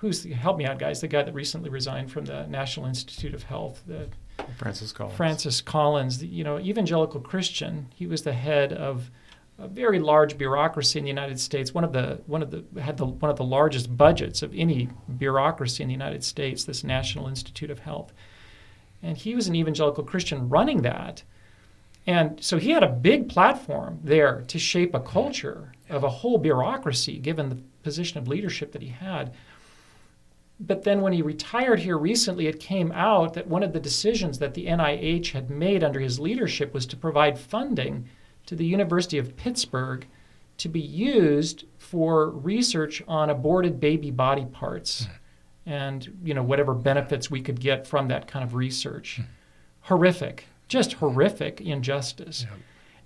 who's the, help me out, guys. The guy that recently resigned from the National Institute of Health, the Francis Collins. Francis Collins, the, you know, evangelical Christian. He was the head of a very large bureaucracy in the United States. One of the one of the had the one of the largest budgets of any bureaucracy in the United States. This National Institute of Health, and he was an evangelical Christian running that. And so he had a big platform there to shape a culture of a whole bureaucracy, given the position of leadership that he had. But then when he retired here recently, it came out that one of the decisions that the NIH had made under his leadership was to provide funding to the University of Pittsburgh to be used for research on aborted baby body parts hmm. and you know whatever benefits we could get from that kind of research. Horrific, just horrific injustice.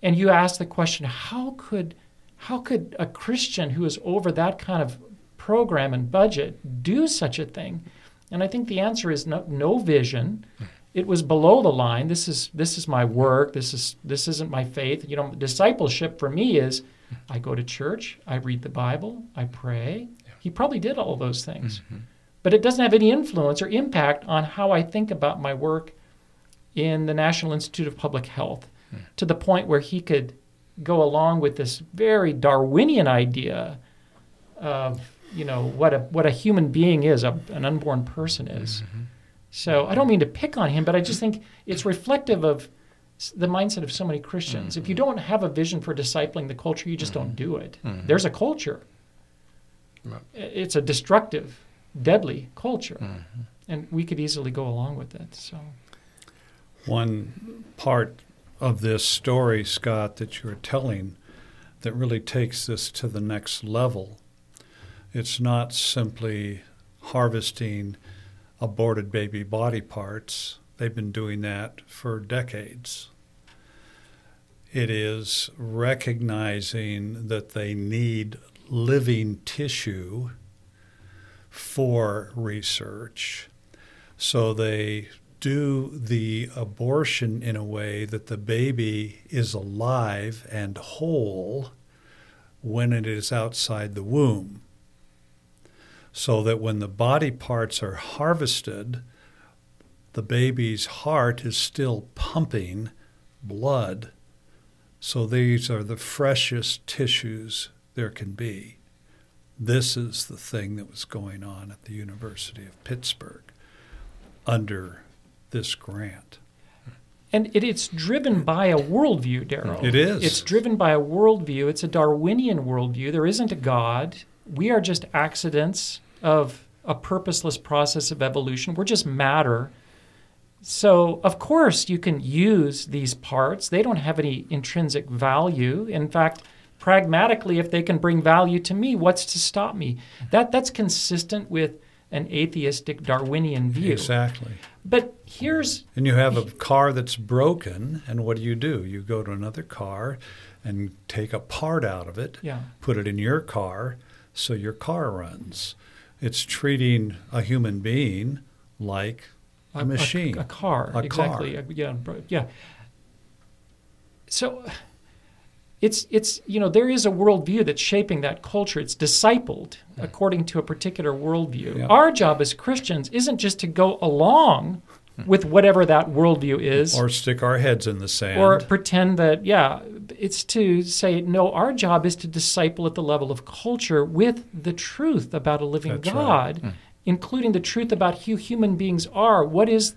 And you ask the question, how could how could a Christian who is over that kind of program and budget do such a thing? And I think the answer is no, no vision. It was below the line. This is this is my work. This is this isn't my faith. You know, discipleship for me is I go to church, I read the Bible, I pray. He probably did all those things. Mm-hmm. But it doesn't have any influence or impact on how I think about my work in the National Institute of Public Health hmm. to the point where he could go along with this very Darwinian idea of you know what a what a human being is, a, an unborn person is. Mm-hmm. So I don't mean to pick on him, but I just think it's reflective of the mindset of so many Christians. If you mm-hmm. don't have a vision for discipling the culture, you just don't mm-hmm. do it. There's a culture. Right. It's a destructive, deadly culture, and we could easily go along with it. So One part of this story, Scott, that you're telling that really takes this to the next level. It's not simply harvesting aborted baby body parts, they've been doing that for decades. It is recognizing that they need living tissue for research. So they do the abortion in a way that the baby is alive and whole when it is outside the womb. So that when the body parts are harvested, the baby's heart is still pumping blood. So these are the freshest tissues there can be. This is the thing that was going on at the University of Pittsburgh under this grant. And it, it's driven by a worldview, Darrow. It is. It's driven by a worldview. It's a Darwinian worldview. There isn't a God. We are just accidents of a purposeless process of evolution. We're just matter. So, of course, you can use these parts. They don't have any intrinsic value. In fact, pragmatically, if they can bring value to me, what's to stop me? That, that's consistent with an atheistic Darwinian view. Exactly. But here's And you have a car that's broken, and what do you do? You go to another car and take a part out of it, Yeah. put it in your car, so your car runs. It's treating a human being like a, machine. a, car, A exactly. car. Yeah, yeah. So it's it's you know there is a worldview that's shaping that culture. It's discipled according to a particular worldview. Yeah. Our job as Christians isn't just to go along hmm. with whatever that worldview is, or stick our heads in the sand. or pretend that yeah it's to say no our job is to disciple at the level of culture with the truth about a living That's right. god hmm. including the truth about who human beings are what is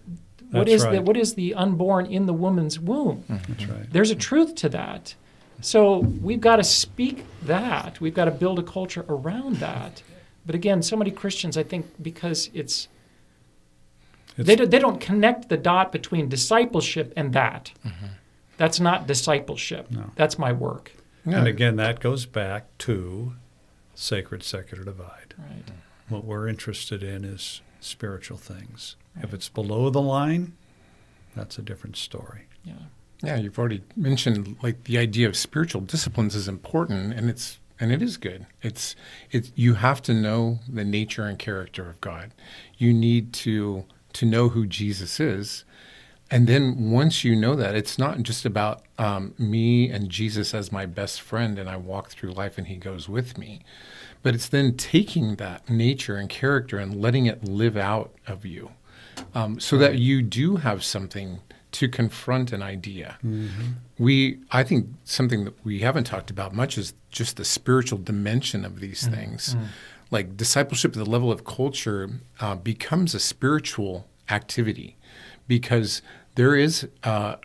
what is the what is the unborn in the woman's womb hmm. That's right. there's a truth to that so we've got to speak that we've got to build a culture around that but again so many christians i think because it's It's- They, do, they don't connect the dot between discipleship and that. Mm-hmm. That's not discipleship. No. That's my work. Yeah. And again, that goes back to sacred secular divide. Right. What we're interested in is spiritual things. If it's below the line, that's a different story. Yeah. Yeah, you've already mentioned like the idea of spiritual disciplines is important, and it's and it is good. It's it's you have to know the nature and character of God. You need to to know who Jesus is, and then once you know that, it's not just about um, me and Jesus as my best friend, and I walk through life and He goes with me, but it's then taking that nature and character and letting it live out of you, um, so that you do have something to confront an idea. We, I think, something that we haven't talked about much is just the spiritual dimension of these things. Like discipleship at the level of culture uh, becomes a spiritual activity because there is uh,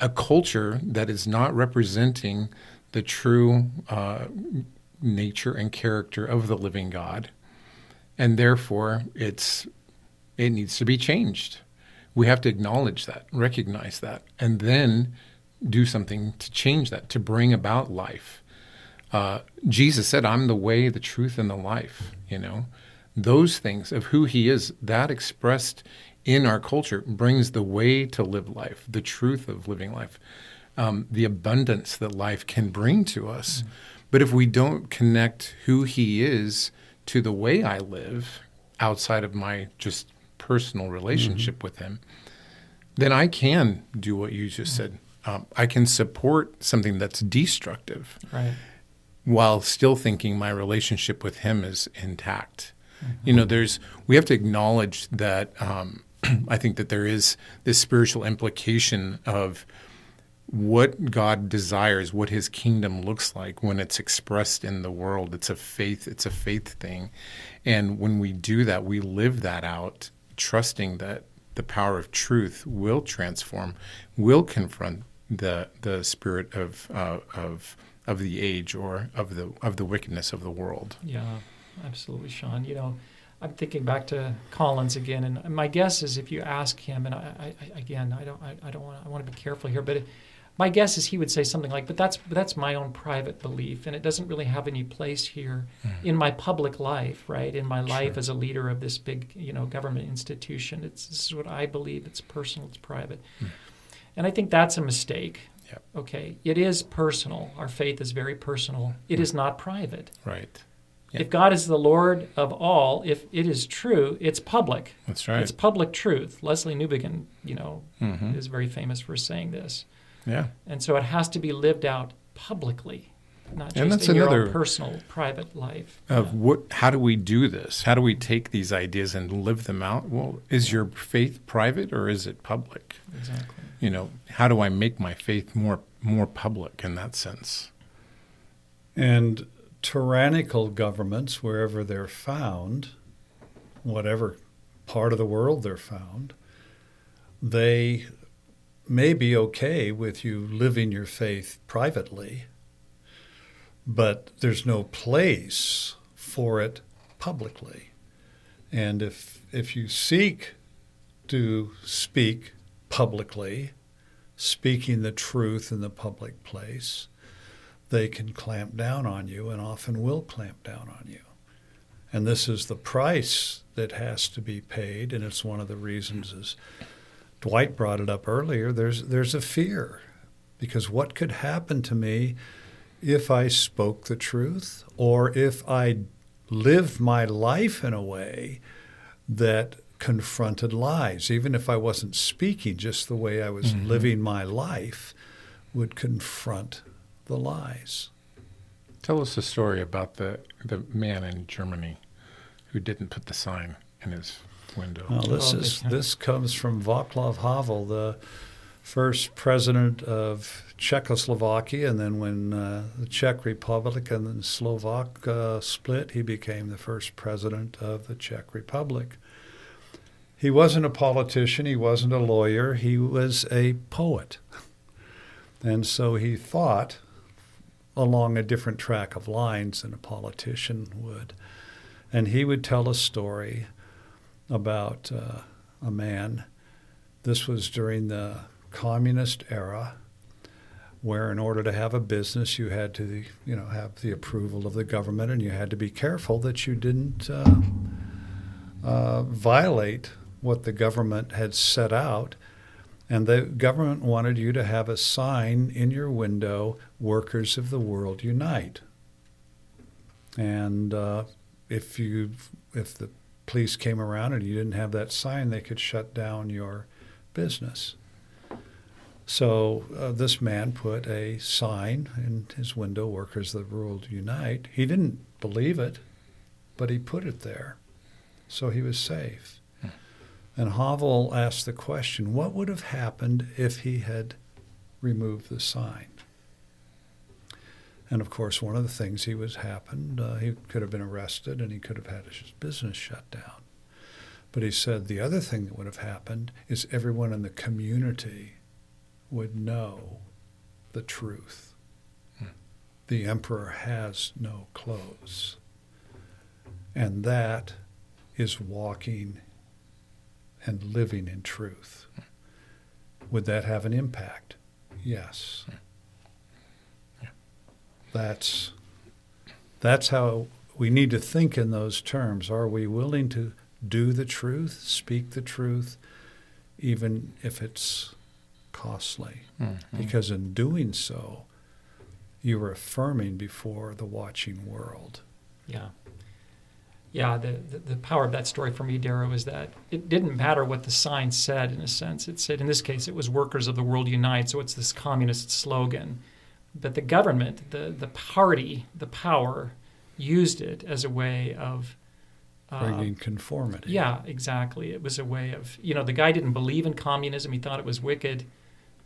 a culture that is not representing the true uh, nature and character of the living God, and therefore it's it needs to be changed. We have to acknowledge that, recognize that, and then do something to change that, to bring about life. Uh, Jesus said, "I'm the way, the truth, and the life." You know, those things of who He is, that expressed in our culture brings the way to live life, the truth of living life, um, the abundance that life can bring to us. But if we don't connect who He is to the way I live outside of my just personal relationship with Him, then I can do what you just said. Um, I can support something that's destructive Right. while still thinking my relationship with him is intact. You know, there's we have to acknowledge that um, [CLEARS THROAT] I think that there is this spiritual implication of what God desires, what His kingdom looks like when it's expressed in the world. It's a faith. It's a faith thing, and when we do that, we live that out, trusting that the power of truth will transform, will confront the the spirit of uh, of of the age or of the of the wickedness of the world. Yeah, absolutely, Sean. You know, I'm thinking back to Collins again, and my guess is if you ask him, and I, I, again, I don't, I, I don't want, I want to be careful here, but my guess is he would say something like, "But that's, that's my own private belief, and it doesn't really have any place here mm-hmm. in my public life, right? In my life Sure. as a leader of this big, you know, government institution. It's this is what I believe. It's personal. It's private." Hmm. And I think that's a mistake. Yep. Okay, it is personal. Our faith is very personal. It is hmm. not private. Right. Yeah. If God is the Lord of all, if it is true, it's public. That's right. It's public truth. Lesslie Newbigin, you know, hmm is very famous for saying this. Yeah. And so it has to be lived out publicly, not just And that's in your own personal, private life. Of Yeah. what? How do we do this? How do we take these ideas and live them out? Well, is your faith private or is it public? Exactly. You know, how do I make my faith more more public in that sense? And tyrannical governments, wherever they're found, whatever part of the world they're found, they may be okay with you living your faith privately, but there's no place for it publicly. And if if you seek to speak publicly, speaking the truth in the public place, they can clamp down on you and often will clamp down on you. And this is the price that has to be paid, and it's one of the reasons as Dwight brought it up earlier, there's there's a fear. Because what could happen to me if I spoke the truth or if I lived my life in a way that confronted lies, even if I wasn't speaking, just the way I was mm-hmm. living my life would confront the lies. Tell us a story about the the man in Germany who didn't put the sign in his window. Well, this Oh, is okay. this comes from Václav Havel, the first president of Czechoslovakia, and then when uh, the Czech Republic and then Slovak uh, split, he became the first president of the Czech Republic. He wasn't a politician. He wasn't a lawyer. He was a poet, and so he thought along a different track of lines than a politician would. And he would tell a story about uh, a man. This was during the communist era, where in order to have a business, you had to, you know, have the approval of the government, and you had to be careful that you didn't uh, uh, violate what the government had set out. And the government wanted you to have a sign in your window, "Workers of the World Unite." And uh, if you, if the police came around and you didn't have that sign, they could shut down your business. So uh, this man put a sign in his window, Workers of the World Unite. He didn't believe it, but he put it there. So he was safe. Hmm. And Havel asked the question what would have happened if he had removed the sign? And of course, one of the things he was happened, uh, he could have been arrested and he could have had his business shut down. But he said the other thing that would have happened is everyone in the community would know the truth. Hmm. The emperor has no clothes. And that is walking and living in truth. Hmm. Would that have an impact? Yes. Hmm. That's that's how we need to think in those terms. Are we willing to do the truth, speak the truth, even if it's costly? Mm-hmm. Because in doing so, you are affirming before the watching world. Yeah. Yeah, the, the, the, power of that story for me, Darrow, is that it didn't matter what the sign said in a sense. It said, in this case, it was Workers of the World Unite, so it's this communist slogan but the government, the the party, the power, used it as a way of uh, bringing conformity. Yeah, exactly. It was a way of you know the guy didn't believe in communism. He thought it was wicked,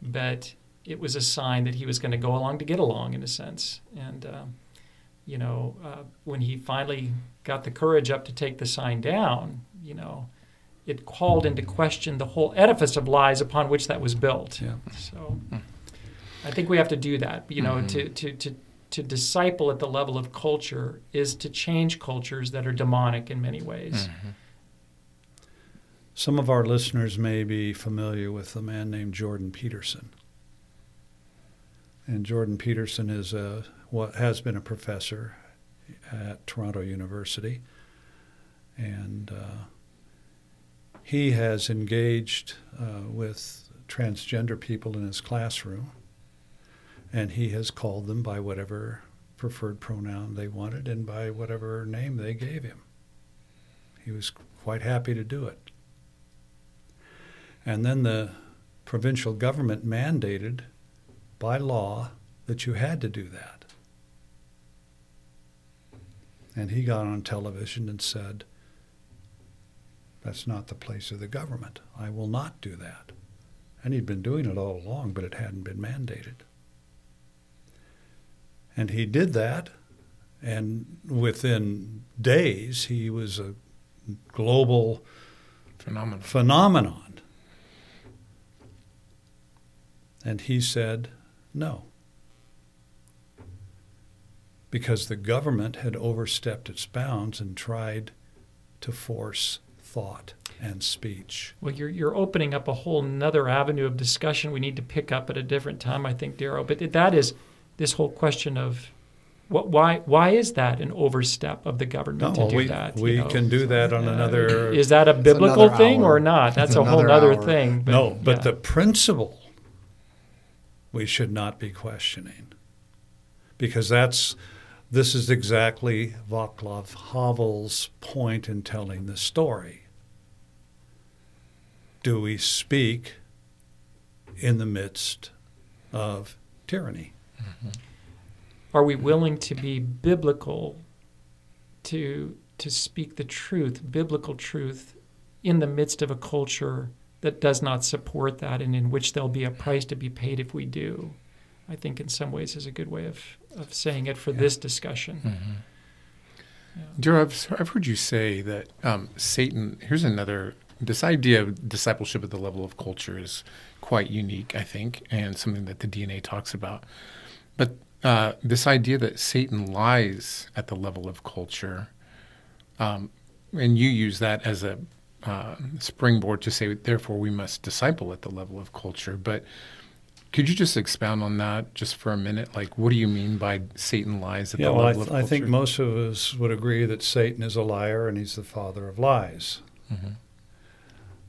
but it was a sign that he was going to go along to get along in a sense. And uh, you know uh, when he finally got the courage up to take the sign down, you know. It called into question the whole edifice of lies upon which that was built. Yeah. So, hmm. I think we have to do that. You know, mm-hmm. to, to, to, to disciple at the level of culture is to change cultures that are demonic in many ways. Mm-hmm. Some of our listeners may be familiar with a man named Jordan Peterson. And Jordan Peterson is a, what has been a professor at Toronto University. And uh, he has engaged uh, with transgender people in his classroom and he has called them by whatever preferred pronoun they wanted and by whatever name they gave him. He was quite happy to do it. And then the provincial government mandated by law that you had to do that. And he got on television and said, That's not the place of the government. I will not do that. And he'd been doing it all along, but it hadn't been mandated. And he did that, and within days, he was a global phenomenon. phenomenon. And he said, no. Because the government had overstepped its bounds and tried to force thought and speech. Well, you're, you're opening up a whole nother avenue of discussion we need to pick up at a different time, I think, Darrow. But that is this whole question of what, why why is that an overstep of the government no, to do we, that? We know? can do that on uh, another. Is that a biblical thing hour. or not? That's a whole other thing. But, no, but yeah. the principle we should not be questioning, because that's this is exactly Václav Havel's point in telling the story. Do we speak in the midst of tyranny? Mm-hmm. Are we willing to be biblical, to to speak the truth, biblical truth, in the midst of a culture that does not support that, and in which there'll be a price to be paid if we do? I think in some ways is a good way of, of saying it for yeah. this discussion. Mm-hmm. Yeah. I've, I've heard you say that um, Satan, here's another, this idea of discipleship at the level of culture is quite unique, I think, and something that the DNA talks about. But uh, this idea that Satan lies at the level of culture, um, and you use that as a uh, springboard to say, therefore, we must disciple at the level of culture. But could you just expound on that just for a minute? Like, what do you mean by Satan lies at Yeah, the well, I, level th- of culture? I think most of us would agree that Satan is a liar and he's the father of lies. Mhm.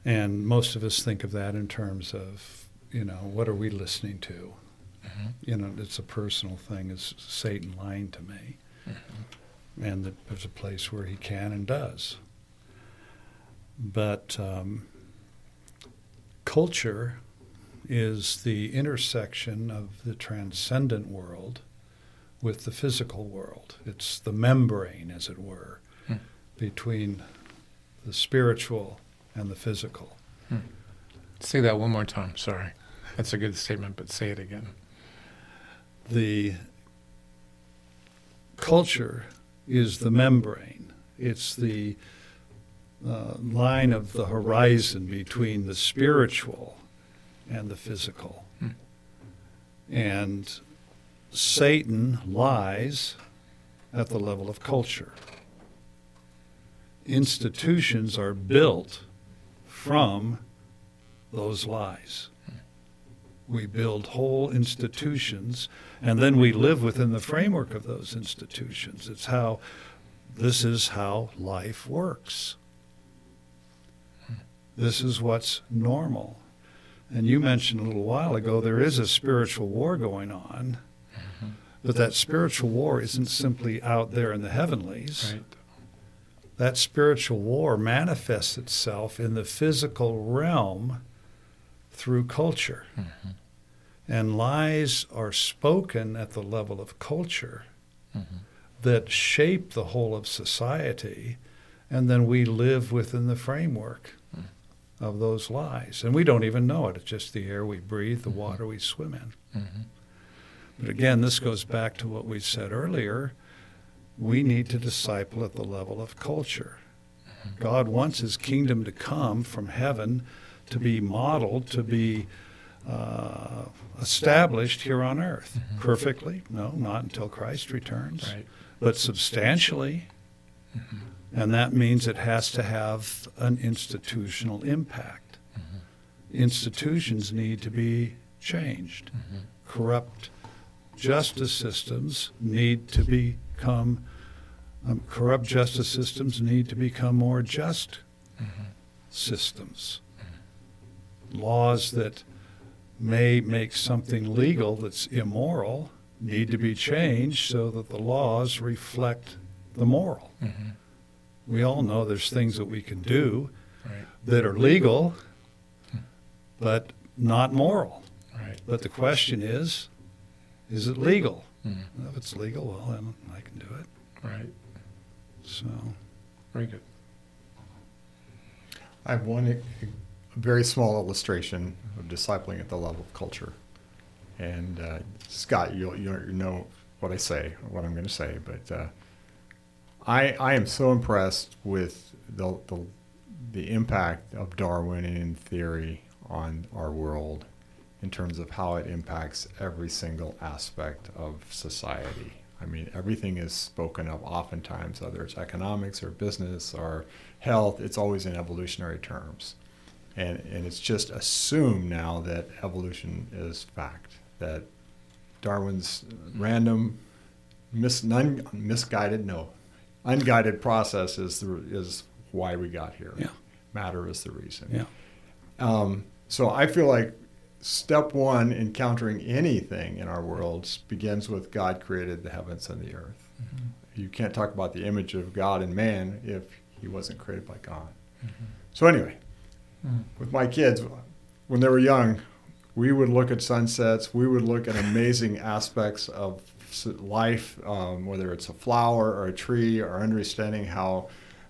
And most of us think of that in terms of, you know, what are we listening to? Mhm. You know, it's a personal thing. Is Satan lying to me? And that there's a place where he can and does. But um, culture is the intersection of the transcendent world with the physical world. It's the membrane, as it were, Hmm. between the spiritual and the physical. Say that one more time. Sorry. That's a good statement, but say it again. The culture is the membrane. It's the uh, line of the horizon between the spiritual and the physical. Hmm. And Satan lies at the level of culture. Institutions are built from those lies. We build whole institutions, and then we live within the framework of those institutions. It's how this is how life works. This is what's normal. And you mentioned a little while ago there is a spiritual war going on, but that spiritual war isn't simply out there in the heavenlies Right. that spiritual war manifests itself in the physical realm through culture. Mm-hmm. And lies are spoken at the level of culture mm-hmm. that shape the whole of society, and then we live within the framework mm. of those lies. And we don't even know it. It's just the air we breathe, the mm-hmm. water we swim in. Mhm. But again, this goes back to what we said earlier. We need to disciple at the level of culture. Mm-hmm. God wants his kingdom to come from heaven to be modeled, to be uh, established here on earth. Mm-hmm. Perfectly? No, not until Christ returns. Right. But substantially. Mm-hmm. And that means it has to have an institutional impact. Mm-hmm. Institutions need to be changed. Corrupt justice systems need to become um, corrupt justice systems need to become more just systems. Laws that may make something legal that's immoral need to be changed so that the laws reflect the moral. Mhm. We all know there's things that we can do Right. that are legal but not moral. Right. But the question is, is it legal? Mhm. If it's legal, well, then I can do it. Right. So, Very good. I have one very small illustration of discipling at the level of culture. And uh, Scott, you'll, you'll know what I say, what I'm going to say, but uh, I, I am so impressed with the, the, the impact of Darwinian theory on our world in terms of how it impacts every single aspect of society. I mean, everything is spoken of oftentimes, whether it's economics or business or health, it's always in evolutionary terms. And, and it's just assumed now that evolution is fact, that Darwin's random, mis, non, misguided, no, unguided process is, the, is why we got here. Yeah. Matter is the reason. yeah. Um, so I feel like step one in countering anything in our worlds begins with God created the heavens and the earth. You can't talk about the image of God in man if he wasn't created by God. So anyway, Mm. with my kids, when they were young, we would look at sunsets. We would look at amazing [LAUGHS] aspects of life, um, whether it's a flower or a tree, or understanding how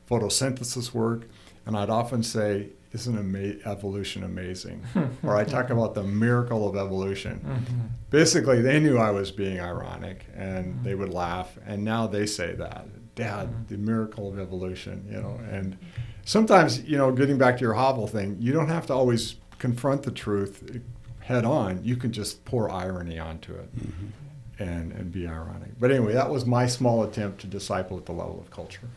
photosynthesis work. And I'd often say, "Isn't ama- evolution amazing?" [LAUGHS] or I talk about the miracle of evolution. Mhm. Basically, they knew I was being ironic, and they would laugh. And now they say that, "Dad, the miracle of evolution," you know. And sometimes, you know, getting back to your Havel thing, you don't have to always confront the truth head on. You can just pour irony onto it mm-hmm. and, and be ironic. But anyway, that was my small attempt to disciple at the level of culture,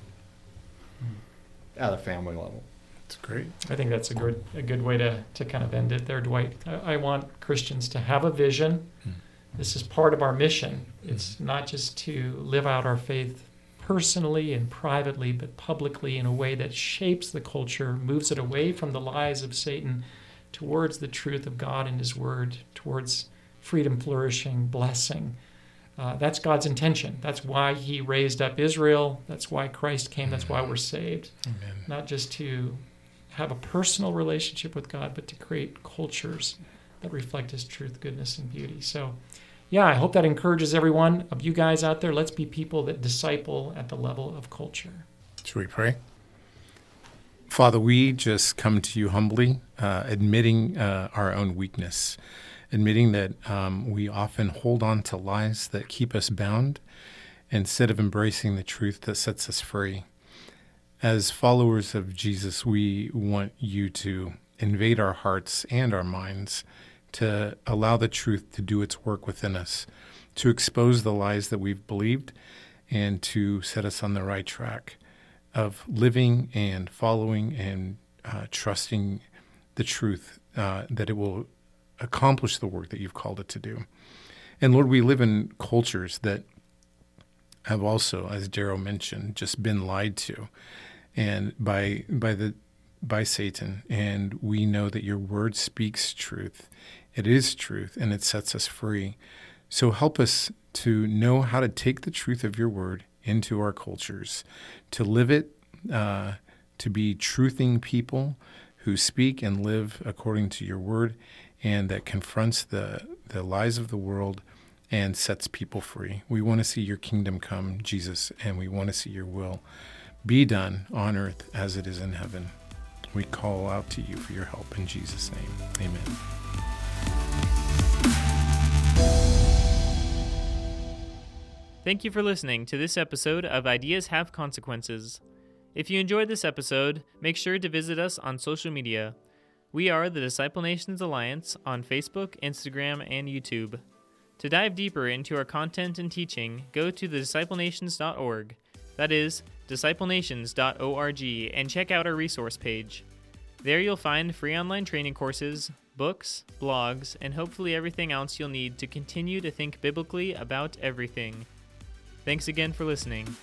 mm-hmm. at a family level. It's great. I think that's a good a good way to, to kind of end it there, Dwight. I, I want Christians to have a vision. Hmm. This is part of our mission. It's mm. not just to live out our faith personally and privately, but publicly in a way that shapes the culture, moves it away from the lies of Satan towards the truth of God and His Word, towards freedom, flourishing, blessing. Uh, that's God's intention. That's why He raised up Israel. That's why Christ came. That's why we're saved. Amen. Not just to have a personal relationship with God, but to create cultures that reflect His truth, goodness, and beauty. So, yeah, I hope that encourages everyone of you guys out there. Let's be people that disciple at the level of culture. Should we pray? Father, we just come to you humbly, uh, admitting uh, our own weakness, admitting that um, we often hold on to lies that keep us bound instead of embracing the truth that sets us free. As followers of Jesus, we want you to invade our hearts and our minds to allow the truth to do its work within us, to expose the lies that we've believed, and to set us on the right track of living and following and uh, trusting the truth uh, that it will accomplish the work that you've called it to do. And Lord, we live in cultures that have also, as Darrow mentioned, just been lied to, and by by the by Satan. And we know that your word speaks truth. It is truth, and it sets us free. So help us to know how to take the truth of your word into our cultures, to live it, uh, to be truthing people who speak and live according to your word, and that confronts the, the lies of the world and sets people free. We want to see your kingdom come, Jesus, and we want to see your will be done on earth as it is in heaven. We call out to you for your help in Jesus' name. Amen. Thank you for listening to this episode of Ideas Have Consequences. If you enjoyed this episode, make sure to visit us on social media. We are the Disciple Nations Alliance on Facebook, Instagram, and YouTube. To dive deeper into our content and teaching, go to thedisciplenations.org. That is, disciplenations.org, and check out our resource page. There you'll find free online training courses, books, blogs, and hopefully everything else you'll need to continue to think biblically about everything. Thanks again for listening.